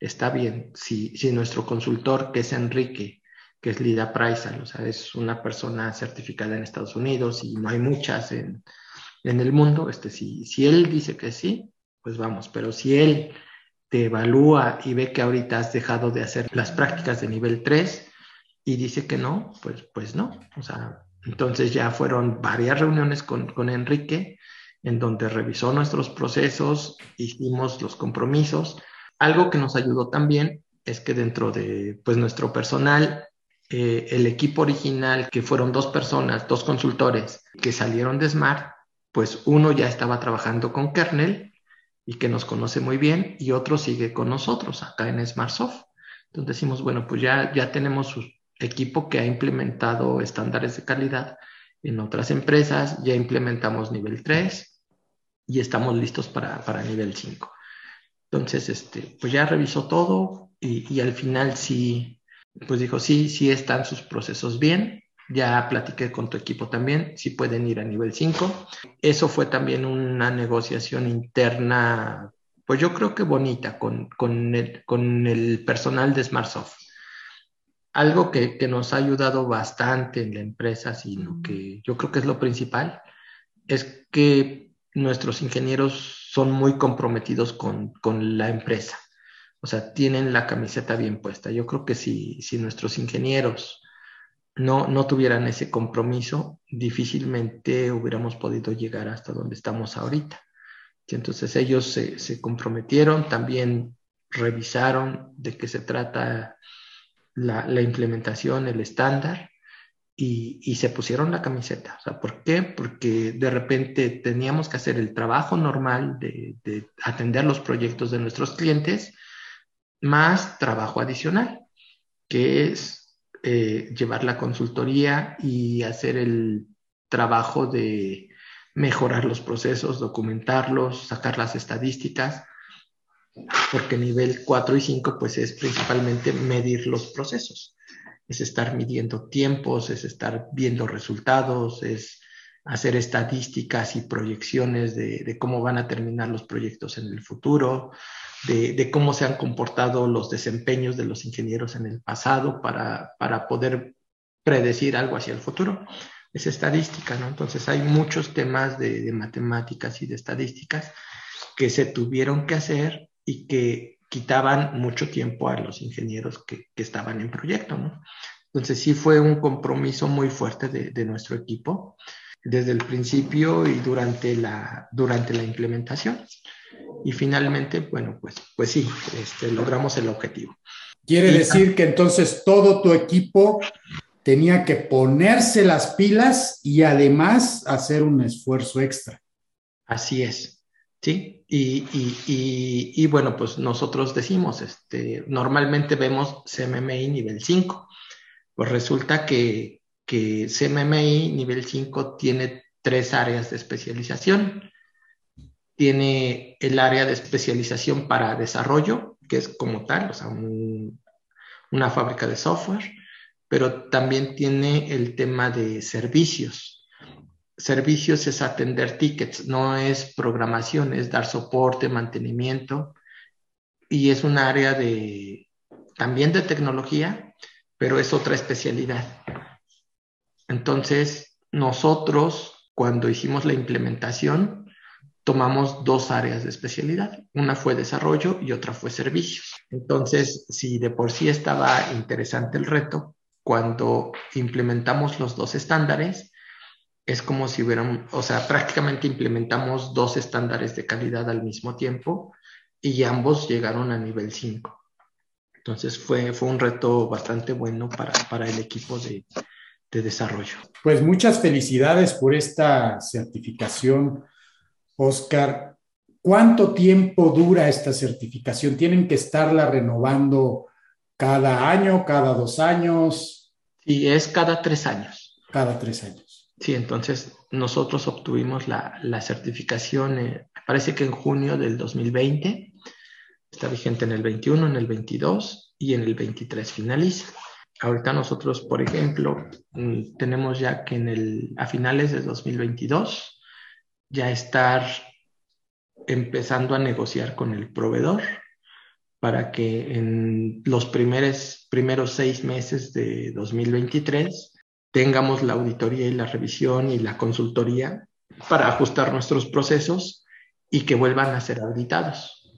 está bien. Si, si nuestro consultor, que es Enrique, que es Lida Praisal, o sea, es una persona certificada en Estados Unidos y no hay muchas en, en el mundo. Este, si, si él dice que sí, pues vamos, pero si él te evalúa y ve que ahorita has dejado de hacer las prácticas de nivel 3 y dice que no, pues, pues no. O sea, entonces ya fueron varias reuniones con, con Enrique en donde revisó nuestros procesos, hicimos los compromisos. Algo que nos ayudó también es que dentro de pues, nuestro personal eh, el equipo original, que fueron dos personas, dos consultores que salieron de Smart, pues uno ya estaba trabajando con kernel y que nos conoce muy bien y otro sigue con nosotros acá en SmartSoft. Entonces decimos, bueno, pues ya, ya tenemos su equipo que ha implementado estándares de calidad en otras empresas, ya implementamos nivel 3 y estamos listos para, para nivel 5. Entonces, este, pues ya revisó todo y, y al final sí, pues dijo, sí, sí están sus procesos bien. Ya platiqué con tu equipo también, sí pueden ir a nivel 5. Eso fue también una negociación interna, pues yo creo que bonita con, con, el, con el personal de SmartSoft. Algo que, que, nos ha ayudado bastante en la empresa, sino que yo creo que es lo principal, es que nuestros ingenieros son muy comprometidos con, con la empresa o sea, tienen la camiseta bien puesta. Yo creo que si, si nuestros ingenieros no, no tuvieran ese compromiso, difícilmente hubiéramos podido llegar hasta donde estamos ahorita. Entonces ellos se, se comprometieron, también revisaron de qué se trata la, implementación, el estándar, y, y, se pusieron la camiseta. ¿Por qué? Porque de repente teníamos que hacer el trabajo normal de, de atender los proyectos de nuestros clientes más trabajo adicional, que es eh, llevar la consultoría y hacer el trabajo de mejorar los procesos, documentarlos, sacar las estadísticas, porque nivel 4 y 5 pues es principalmente medir los procesos, es estar midiendo tiempos, es estar viendo resultados, es hacer estadísticas y proyecciones de, de cómo van a terminar los proyectos en el futuro, de, cómo se han comportado los desempeños de los ingenieros en el pasado para, para poder predecir algo hacia el futuro. Es estadística, ¿no? Entonces hay muchos temas de, de matemáticas y de estadísticas que se tuvieron que hacer y que quitaban mucho tiempo a los ingenieros que, que estaban en proyecto, ¿no? Entonces sí fue un compromiso muy fuerte de, de, nuestro equipo desde el principio y durante la, durante la implementación y finalmente, bueno, pues, pues sí, este, logramos el objetivo. Quiere y, decir que entonces todo tu equipo tenía que ponerse las pilas y además hacer un esfuerzo extra. Así es, sí. Y, bueno, pues nosotros decimos, este, normalmente vemos CMMI nivel 5. Pues resulta que, que CMMI nivel 5 tiene tres áreas de especialización tiene el área de especialización para desarrollo, que es como tal, o sea, un, una fábrica de software. pero también tiene el tema de servicios. Servicios es atender tickets, no es programación, es dar soporte, mantenimiento y es un área de también de tecnología, pero es otra especialidad. Entonces, nosotros cuando hicimos la implementación tomamos dos áreas de especialidad. Una fue desarrollo y otra fue servicios. Entonces, si de por sí estaba interesante el reto, cuando implementamos los dos estándares, es como si hubieran, o sea, prácticamente implementamos dos estándares de calidad al mismo tiempo y ambos llegaron a nivel 5. Entonces fue, fue un reto bastante bueno para, para el equipo de, de desarrollo. Pues muchas felicidades por esta certificación Oscar, ¿cuánto tiempo dura esta certificación? ¿Tienen que estarla renovando cada año, cada dos años? Sí, es cada tres años. Cada tres años. Sí, entonces nosotros obtuvimos la, certificación, eh, parece que en junio del 2020, está vigente en el 21, en el 22 y en el 23 finaliza. Ahorita nosotros, por ejemplo, mm, tenemos ya que en el, a finales de 2022 ya estar empezando a negociar con el proveedor para que en los primeros, primeros seis meses de 2023 tengamos la auditoría y la revisión y la consultoría para ajustar nuestros procesos y que vuelvan a ser auditados.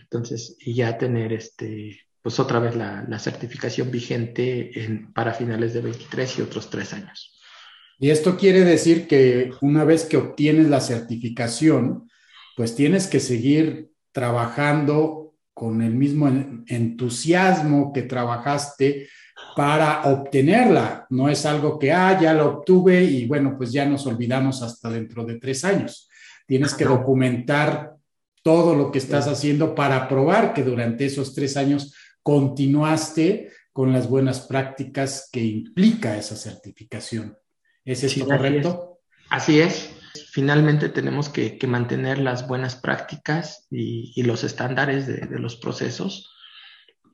Entonces, y ya tener este, pues otra vez la, certificación vigente en, para finales de 23 y otros tres años. Y esto quiere decir que una vez que obtienes la certificación, pues tienes que seguir trabajando con el mismo entusiasmo que trabajaste para obtenerla. No es algo que, ah, ya lo obtuve y bueno, pues ya nos olvidamos hasta dentro de tres años. Tienes que documentar todo lo que estás haciendo para probar que durante esos tres años continuaste con las buenas prácticas que implica esa certificación. ¿Es esto correcto? Así es. Finalmente tenemos que, mantener las buenas prácticas y, los estándares de, los procesos.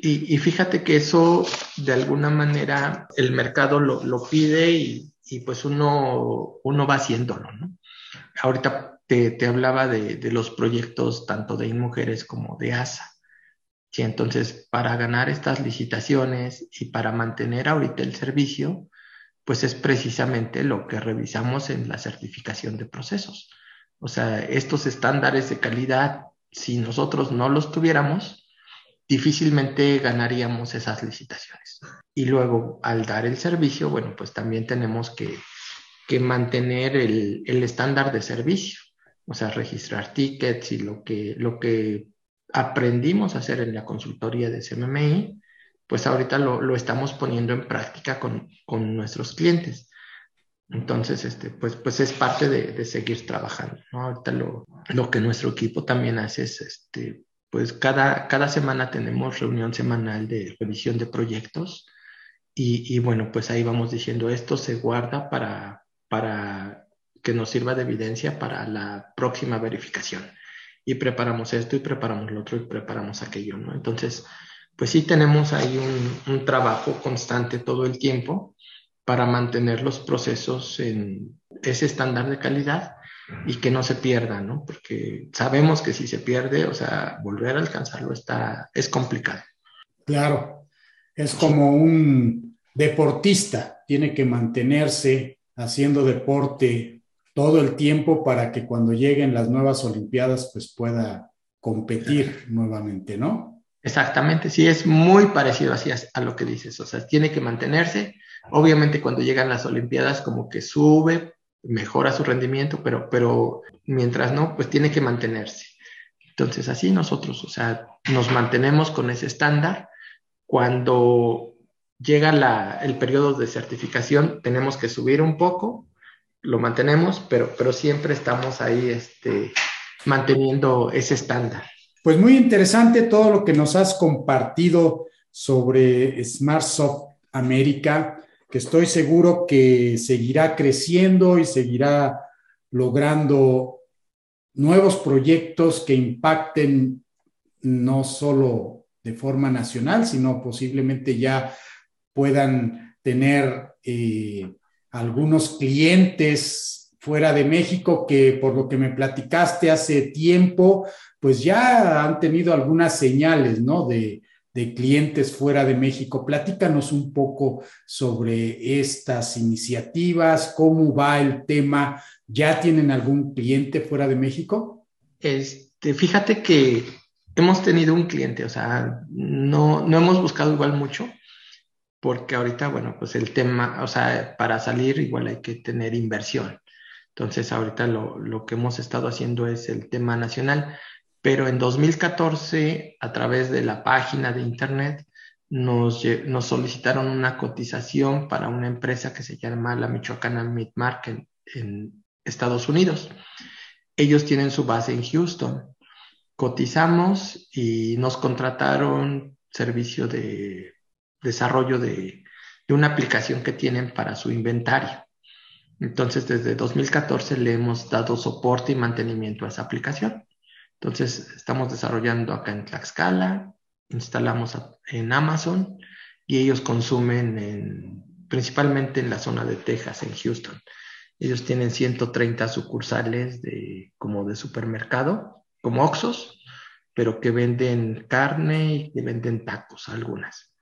Y, fíjate que eso, de alguna manera, el mercado lo, pide y, pues uno, uno va haciéndolo, ¿no? Ahorita te, hablaba de, de, los proyectos tanto de InMujeres como de ASA. Sí, entonces, para ganar estas licitaciones y para mantener ahorita el servicio, pues es precisamente lo que revisamos en la certificación de procesos. O sea, estos estándares de calidad, si nosotros no los tuviéramos, difícilmente ganaríamos esas licitaciones. Y luego, al dar el servicio, bueno, pues también tenemos que, mantener el, estándar de servicio, o sea, registrar tickets y lo que, lo que aprendimos a hacer en la consultoría de CMMI, pues ahorita lo, estamos poniendo en práctica con, nuestros clientes. Entonces, este, pues, pues es parte de, seguir trabajando. Ahorita lo, que nuestro equipo también hace es, este, pues cada, cada semana tenemos reunión semanal de revisión de proyectos y, bueno, pues ahí vamos diciendo, esto se guarda para, para que nos sirva de evidencia para la próxima verificación. Y preparamos esto y preparamos lo otro y preparamos aquello, ¿no? Entonces, pues sí tenemos ahí un, trabajo constante todo el tiempo para mantener los procesos en ese estándar de calidad y que no se pierda, ¿no? Porque sabemos que si se pierde, o sea, volver a alcanzarlo está, es complicado. Claro, es como un deportista, tiene que mantenerse haciendo deporte todo el tiempo para que cuando lleguen las nuevas Olimpiadas, pues pueda competir nuevamente, ¿no? Exactamente, sí, es muy parecido así a, lo que dices, o sea, tiene que mantenerse. Obviamente cuando llegan las Olimpiadas como que sube, mejora su rendimiento, pero, pero mientras no, pues tiene que mantenerse. Entonces así nosotros, o sea, nos mantenemos con ese estándar. Cuando llega el periodo de certificación, tenemos que subir un poco, lo mantenemos, pero, pero siempre estamos ahí este, manteniendo ese estándar. Pues muy interesante todo lo que nos has compartido sobre SmartSoft América, que estoy seguro que seguirá creciendo y seguirá logrando nuevos proyectos que impacten no solo de forma nacional, sino posiblemente ya puedan tener eh, algunos clientes fuera de México que por lo que me platicaste hace tiempo, pues ya han tenido algunas señales, ¿no? De, de clientes fuera de México. Platícanos un poco sobre estas iniciativas, cómo va el tema. ¿Ya tienen algún cliente fuera de México? Este, fíjate que hemos tenido un cliente, o sea, no, no hemos buscado igual mucho, porque ahorita, bueno, pues el tema, o sea, para salir igual hay que tener inversión. Entonces, ahorita lo, lo que hemos estado haciendo es el tema nacional pero en 2014, a través de la página de internet, nos, solicitaron una cotización para una empresa que se llama la Michoacana Meat Market en Estados Unidos. Ellos tienen su base en Houston. Cotizamos y nos contrataron servicio de desarrollo de, de una aplicación que tienen para su inventario. Entonces, desde 2014 le hemos dado soporte y mantenimiento a esa aplicación. Entonces, estamos desarrollando acá en Tlaxcala, instalamos en Amazon y ellos consumen principalmente en la zona de Texas, en Houston. Ellos tienen 130 sucursales de, como de supermercado, como Oxos, pero que venden carne y que venden tacos, algunas.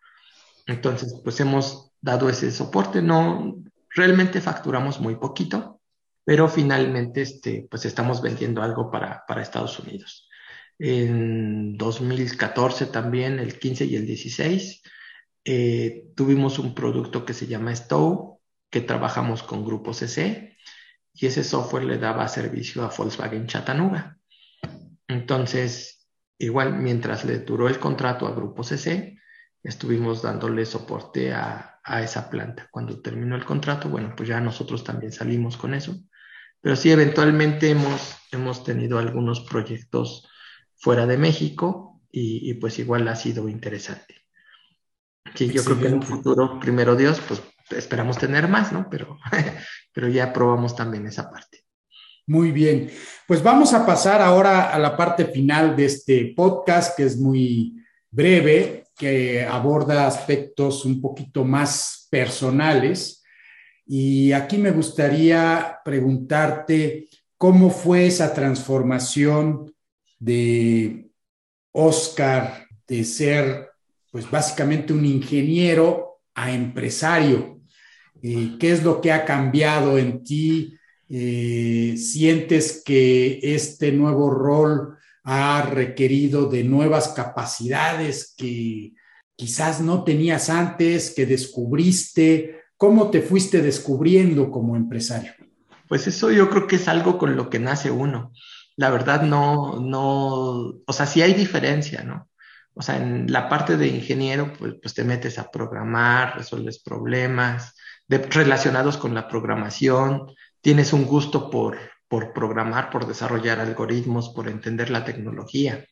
Entonces, pues hemos dado ese soporte. No, realmente facturamos muy poquito, pero finalmente este, pues estamos vendiendo algo para, para Estados Unidos. En 2014 también, el 15 y el 16, eh, tuvimos un producto que se llama Stow, que trabajamos con Grupo CC, y ese software le daba servicio a Volkswagen Chattanooga. Entonces, igual, mientras le duró el contrato a Grupo CC, estuvimos dándole soporte a, a, esa planta. Cuando terminó el contrato, bueno, pues ya nosotros también salimos con eso pero sí, eventualmente hemos, hemos tenido algunos proyectos fuera de México y, pues igual ha sido interesante. Sí, yo creo que en un futuro, primero Dios, pues esperamos tener más, ¿no? Pero, pero ya probamos también esa parte. Muy bien, pues vamos a pasar ahora a la parte final de este podcast, que es muy breve, que aborda aspectos un poquito más personales y aquí me gustaría preguntarte cómo fue esa transformación de Oscar de ser, pues básicamente un ingeniero a empresario. Eh, ¿Qué es lo que ha cambiado en ti? Eh, ¿Sientes que este nuevo rol ha requerido de nuevas capacidades que quizás no tenías antes, que descubriste? ¿Cómo te fuiste descubriendo como empresario? Pues eso yo creo que es algo con lo que nace uno. La verdad no, no, o sea, sí hay diferencia, ¿no? O sea, en la parte de ingeniero, pues, pues te metes a programar, resuelves problemas relacionados con la programación, tienes un gusto por, por programar, por desarrollar algoritmos, por entender la tecnología.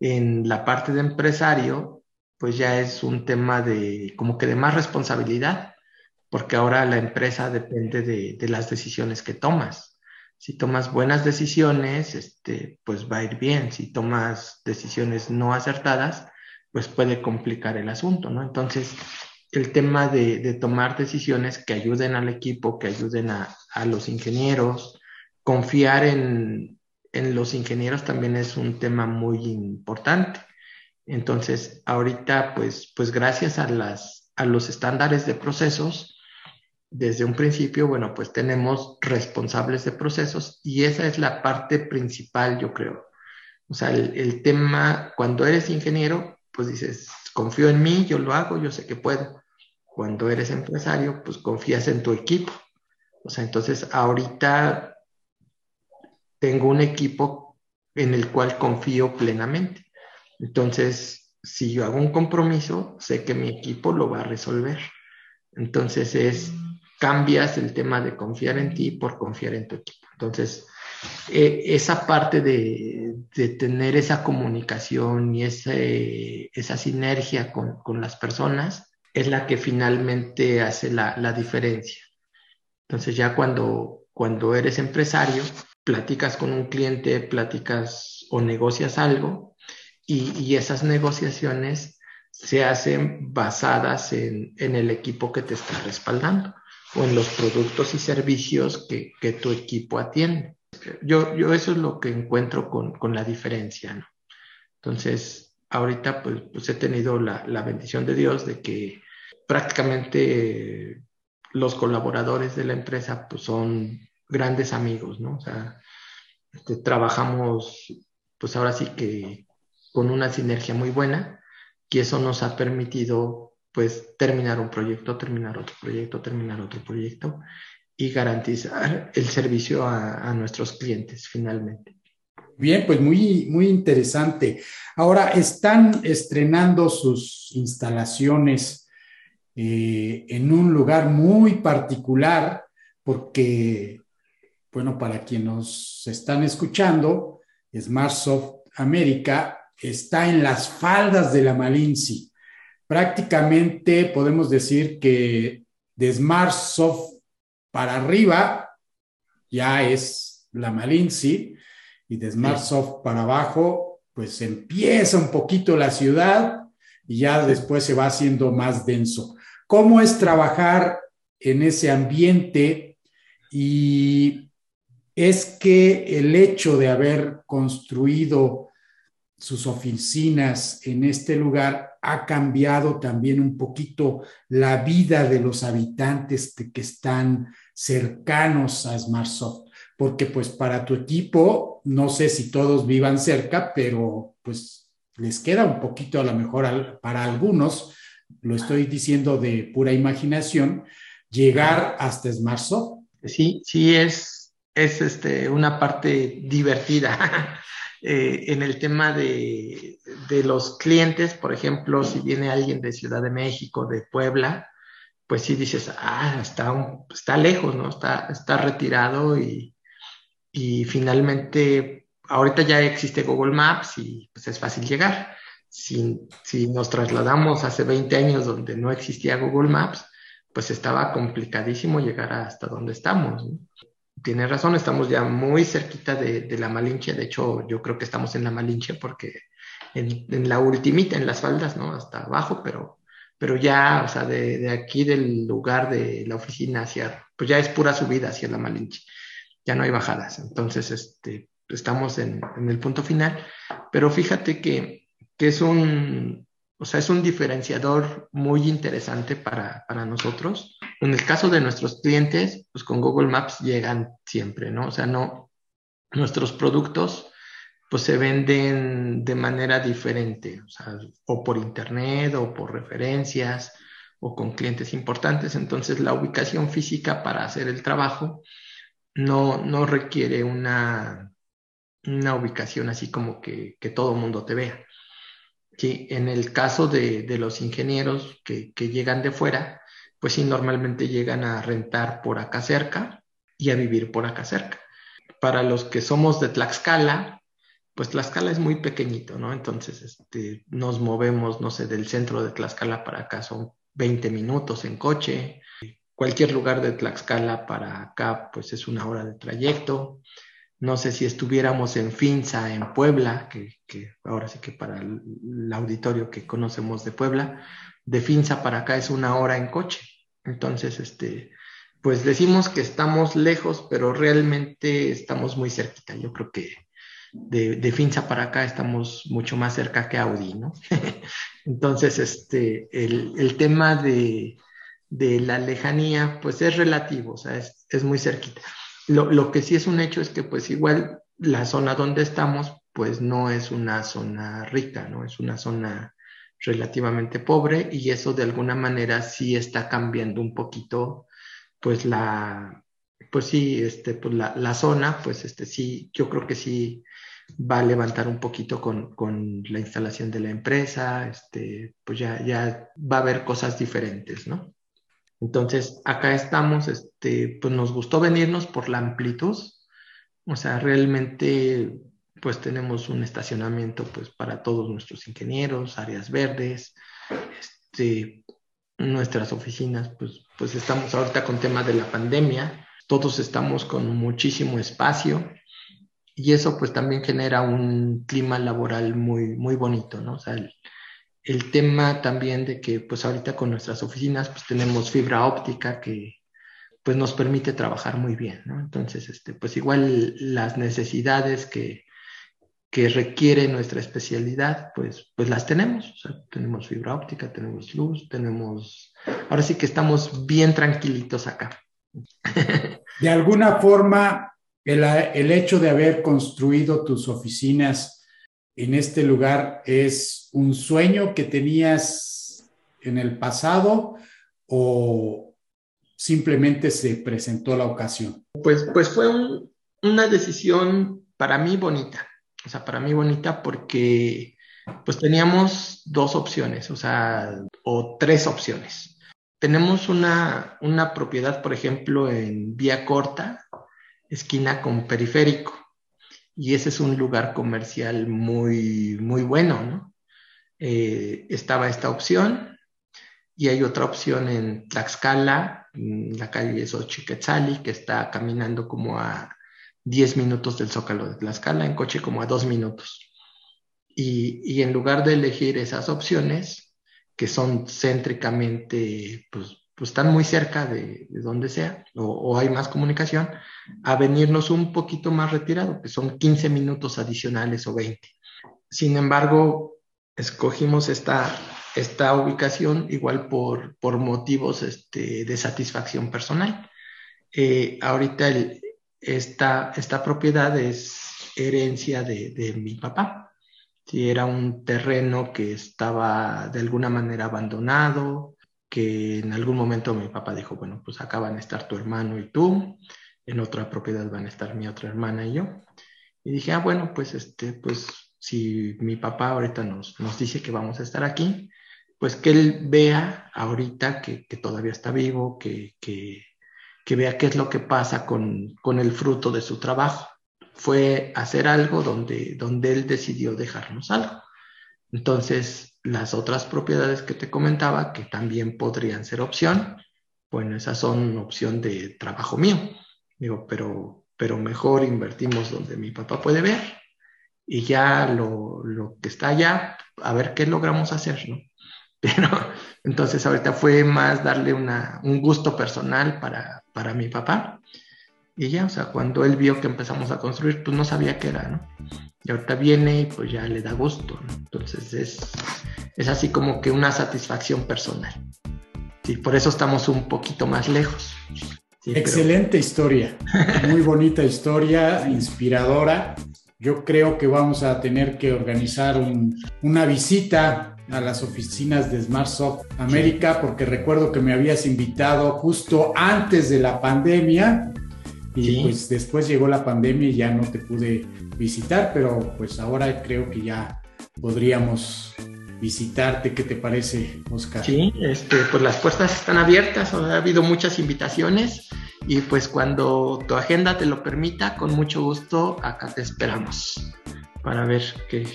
En la parte de empresario, pues ya es un tema de como que de más responsabilidad porque ahora la empresa depende de, las decisiones que tomas. Si tomas buenas decisiones, este, pues va a ir bien. Si tomas decisiones no acertadas, pues puede complicar el asunto, ¿no? Entonces, el tema de, tomar decisiones que ayuden al equipo, que ayuden a, los ingenieros, confiar en, los ingenieros también es un tema muy importante. Entonces, ahorita, pues, pues gracias a los estándares de procesos, desde un principio, bueno, pues tenemos responsables de procesos y esa es la parte principal, yo creo. O sea, el, tema, cuando eres ingeniero, pues dices, confío en mí, yo lo hago, yo sé que puedo. Cuando eres empresario, pues confías en tu equipo. O sea, entonces ahorita tengo un equipo en el cual confío plenamente. Entonces, si yo hago un compromiso, sé que mi equipo lo va a resolver. Entonces es cambias el tema de confiar en ti por confiar en tu equipo. Entonces, eh, esa parte de, tener esa comunicación y ese, esa sinergia con, las personas es la que finalmente hace la, diferencia. Entonces, ya cuando, cuando eres empresario, platicas con un cliente, platicas o negocias algo y, y esas negociaciones se hacen basadas en, el equipo que te está respaldando o en los productos y servicios que, tu equipo atiende. Yo, yo eso es lo que encuentro con, la diferencia, ¿no? Entonces, ahorita pues, pues he tenido la, bendición de Dios de que prácticamente los colaboradores de la empresa pues son grandes amigos, ¿no? O sea, este, trabajamos pues ahora sí que con una sinergia muy buena y eso nos ha permitido pues terminar un proyecto, terminar otro proyecto, terminar otro proyecto y garantizar el servicio a, nuestros clientes finalmente. Bien, pues muy, muy interesante. Ahora están estrenando sus instalaciones eh, en un lugar muy particular porque, bueno, para quienes nos están escuchando, SmartSoft América está en las faldas de la Malinci. Prácticamente podemos decir que de Smartsoft para arriba ya es la Malinci y de Smartsoft para abajo pues empieza un poquito la ciudad y ya después se va haciendo más denso. ¿Cómo es trabajar en ese ambiente? Y es que el hecho de haber construido sus oficinas en este lugar ha cambiado también un poquito la vida de los habitantes que están cercanos a SmartSoft, porque pues para tu equipo, no sé si todos vivan cerca, pero pues les queda un poquito a lo mejor para algunos, lo estoy diciendo de pura imaginación, llegar hasta SmartSoft. Sí, sí es, es este, una parte divertida Eh, en el tema de, los clientes, por ejemplo, si viene alguien de Ciudad de México, de Puebla, pues sí dices, ah, está, lejos, ¿no? Está, está retirado y, finalmente ahorita ya existe Google Maps y pues es fácil llegar. Si, si nos trasladamos hace 20 años donde no existía Google Maps, pues estaba complicadísimo llegar hasta donde estamos. ¿no? Tienes razón, estamos ya muy cerquita de, la Malinche. De hecho, yo creo que estamos en la Malinche porque en, la ultimita, en las faldas, ¿no? Hasta abajo, pero, pero ya, o sea, de, aquí del lugar de la oficina hacia, pues ya es pura subida hacia la Malinche. Ya no hay bajadas. Entonces, este, estamos en, el punto final. Pero fíjate que, que es un, o sea, es un diferenciador muy interesante para, nosotros. En el caso de nuestros clientes, pues con Google Maps llegan siempre, ¿no? O sea, no, nuestros productos pues se venden de manera diferente, o sea, o por internet o por referencias o con clientes importantes. Entonces, la ubicación física para hacer el trabajo no, no requiere una, una ubicación así como que, que todo el mundo te vea. Sí, en el caso de, los ingenieros que, llegan de fuera, pues sí, normalmente llegan a rentar por acá cerca y a vivir por acá cerca. Para los que somos de Tlaxcala, pues Tlaxcala es muy pequeñito, ¿no? Entonces, este, nos movemos, no sé, del centro de Tlaxcala para acá son 20 minutos en coche. Cualquier lugar de Tlaxcala para acá, pues es una hora de trayecto. No sé si estuviéramos en Finza, en Puebla, que, ahora sí que para el, auditorio que conocemos de Puebla, de Finza para acá es una hora en coche. Entonces, este, pues decimos que estamos lejos, pero realmente estamos muy cerquita. Yo creo que de, de Finza para acá estamos mucho más cerca que Audi, ¿no? Entonces, este, el, tema de, la lejanía, pues es relativo, o sea, es, es muy cerquita. Lo, que sí es un hecho es que pues igual la zona donde estamos pues no es una zona rica, ¿no? Es una zona relativamente pobre y eso de alguna manera sí está cambiando un poquito pues la, pues sí, este, pues la, zona, pues este sí, yo creo que sí va a levantar un poquito con, con, la instalación de la empresa, este, pues ya, ya va a haber cosas diferentes, ¿no? Entonces, acá estamos, este, pues nos gustó venirnos por la amplitud, o sea, realmente pues tenemos un estacionamiento pues para todos nuestros ingenieros, áreas verdes, este, nuestras oficinas, pues, pues estamos ahorita con tema de la pandemia, todos estamos con muchísimo espacio y eso pues también genera un clima laboral muy, muy bonito, ¿no? O sea, el tema también de que pues ahorita con nuestras oficinas pues tenemos fibra óptica que pues nos permite trabajar muy bien. Entonces, este, pues igual las necesidades que, que requiere nuestra especialidad, pues, pues las tenemos. O sea, tenemos fibra óptica, tenemos luz, tenemos... Ahora sí que estamos bien tranquilitos acá. De alguna forma, el, el hecho de haber construido tus oficinas en este lugar es un sueño que tenías en el pasado o simplemente se presentó la ocasión? Pues, pues fue una decisión para mí bonita, o sea, para mí bonita porque pues teníamos dos opciones, o sea, o tres opciones. Tenemos una, una propiedad, por ejemplo, en Vía Corta, esquina con periférico, y ese es un lugar comercial muy, muy bueno, ¿no? Eh, estaba esta opción y hay otra opción en Tlaxcala, en la calle Xochiquetzali, que está caminando como a 10 minutos del Zócalo de Tlaxcala, en coche como a 2 minutos. Y, y, en lugar de elegir esas opciones, que son céntricamente, pues, pues están muy cerca de, de donde sea, o, hay más comunicación, a venirnos un poquito más retirado, que son 15 minutos adicionales o 20. Sin embargo, escogimos esta, esta ubicación igual por, por motivos este, de satisfacción personal. Eh, ahorita el, esta, esta propiedad es herencia de, de mi papá. Sí, era un terreno que estaba de alguna manera abandonado, que en algún momento mi papá dijo, bueno, pues acá van a estar tu hermano y tú, en otra propiedad van a estar mi otra hermana y yo. Y dije, ah, bueno, pues este, pues si mi papá ahorita nos, nos dice que vamos a estar aquí, pues que él vea ahorita que, que todavía está vivo, que, que, que, vea qué es lo que pasa con, con, el fruto de su trabajo. Fue hacer algo donde, donde él decidió dejarnos algo. Entonces, las otras propiedades que te comentaba, que también podrían ser opción, bueno, esas son opción de trabajo mío. Digo, pero, pero mejor invertimos donde mi papá puede ver y ya lo, lo, que está allá, a ver qué logramos hacer, ¿no? Pero entonces ahorita fue más darle una, un gusto personal para, para mi papá. Y ya, o sea, cuando él vio que empezamos a construir, pues no sabía qué era, ¿no? Y ahorita viene y pues ya le da gusto, ¿no? Entonces es, es así como que una satisfacción personal. Sí, por eso estamos un poquito más lejos. Sí, Excelente pero... historia, muy bonita historia, inspiradora yo creo que vamos a tener que organizar un, una visita a las oficinas de SmartSoft América, porque recuerdo que me habías invitado justo antes de la pandemia y sí. pues después llegó la pandemia y ya no te pude visitar, pero pues ahora creo que ya podríamos visitarte. ¿Qué te parece, Oscar? Sí, este, pues las puertas están abiertas, ha habido muchas invitaciones y pues cuando tu agenda te lo permita, con mucho gusto acá te esperamos para ver que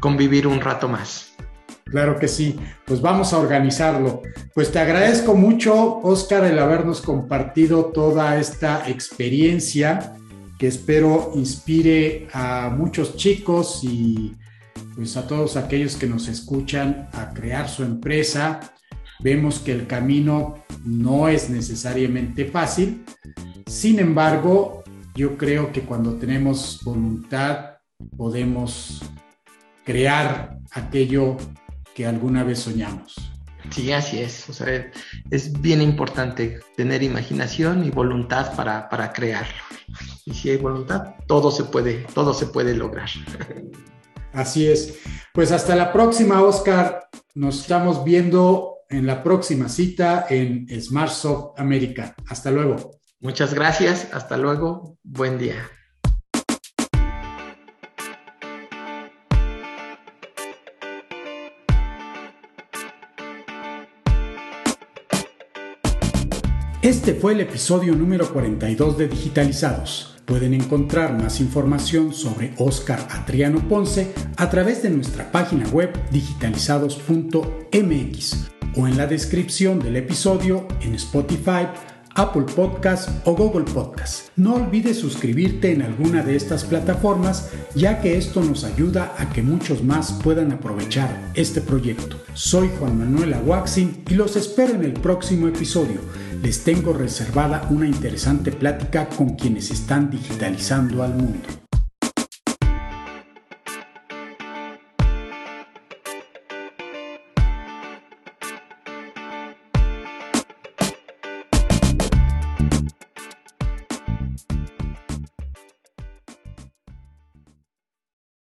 convivir un rato más. Claro que sí, pues vamos a organizarlo. Pues te agradezco mucho, Oscar, el habernos compartido toda esta experiencia que espero inspire a muchos chicos y pues a todos aquellos que nos escuchan a crear su empresa. Vemos que el camino no es necesariamente fácil. Sin embargo, yo creo que cuando tenemos voluntad podemos crear aquello que alguna vez soñamos. Sí, así es. O sea, es bien importante tener imaginación y voluntad para, para crearlo. Y si hay voluntad, todo se puede, todo se puede lograr. Así es. Pues hasta la próxima, Oscar. Nos estamos viendo en la próxima cita en SmartSoft América. Hasta luego. Muchas gracias. Hasta luego. Buen día. Este fue el episodio número 42 de Digitalizados. Pueden encontrar más información sobre Oscar Adriano Ponce a través de nuestra página web digitalizados.mx o en la descripción del episodio en Spotify, Apple Podcast o Google Podcast. No olvides suscribirte en alguna de estas plataformas ya que esto nos ayuda a que muchos más puedan aprovechar este proyecto. Soy Juan Manuel Aguaxin y los espero en el próximo episodio. Les tengo reservada una interesante plática con quienes están digitalizando al mundo.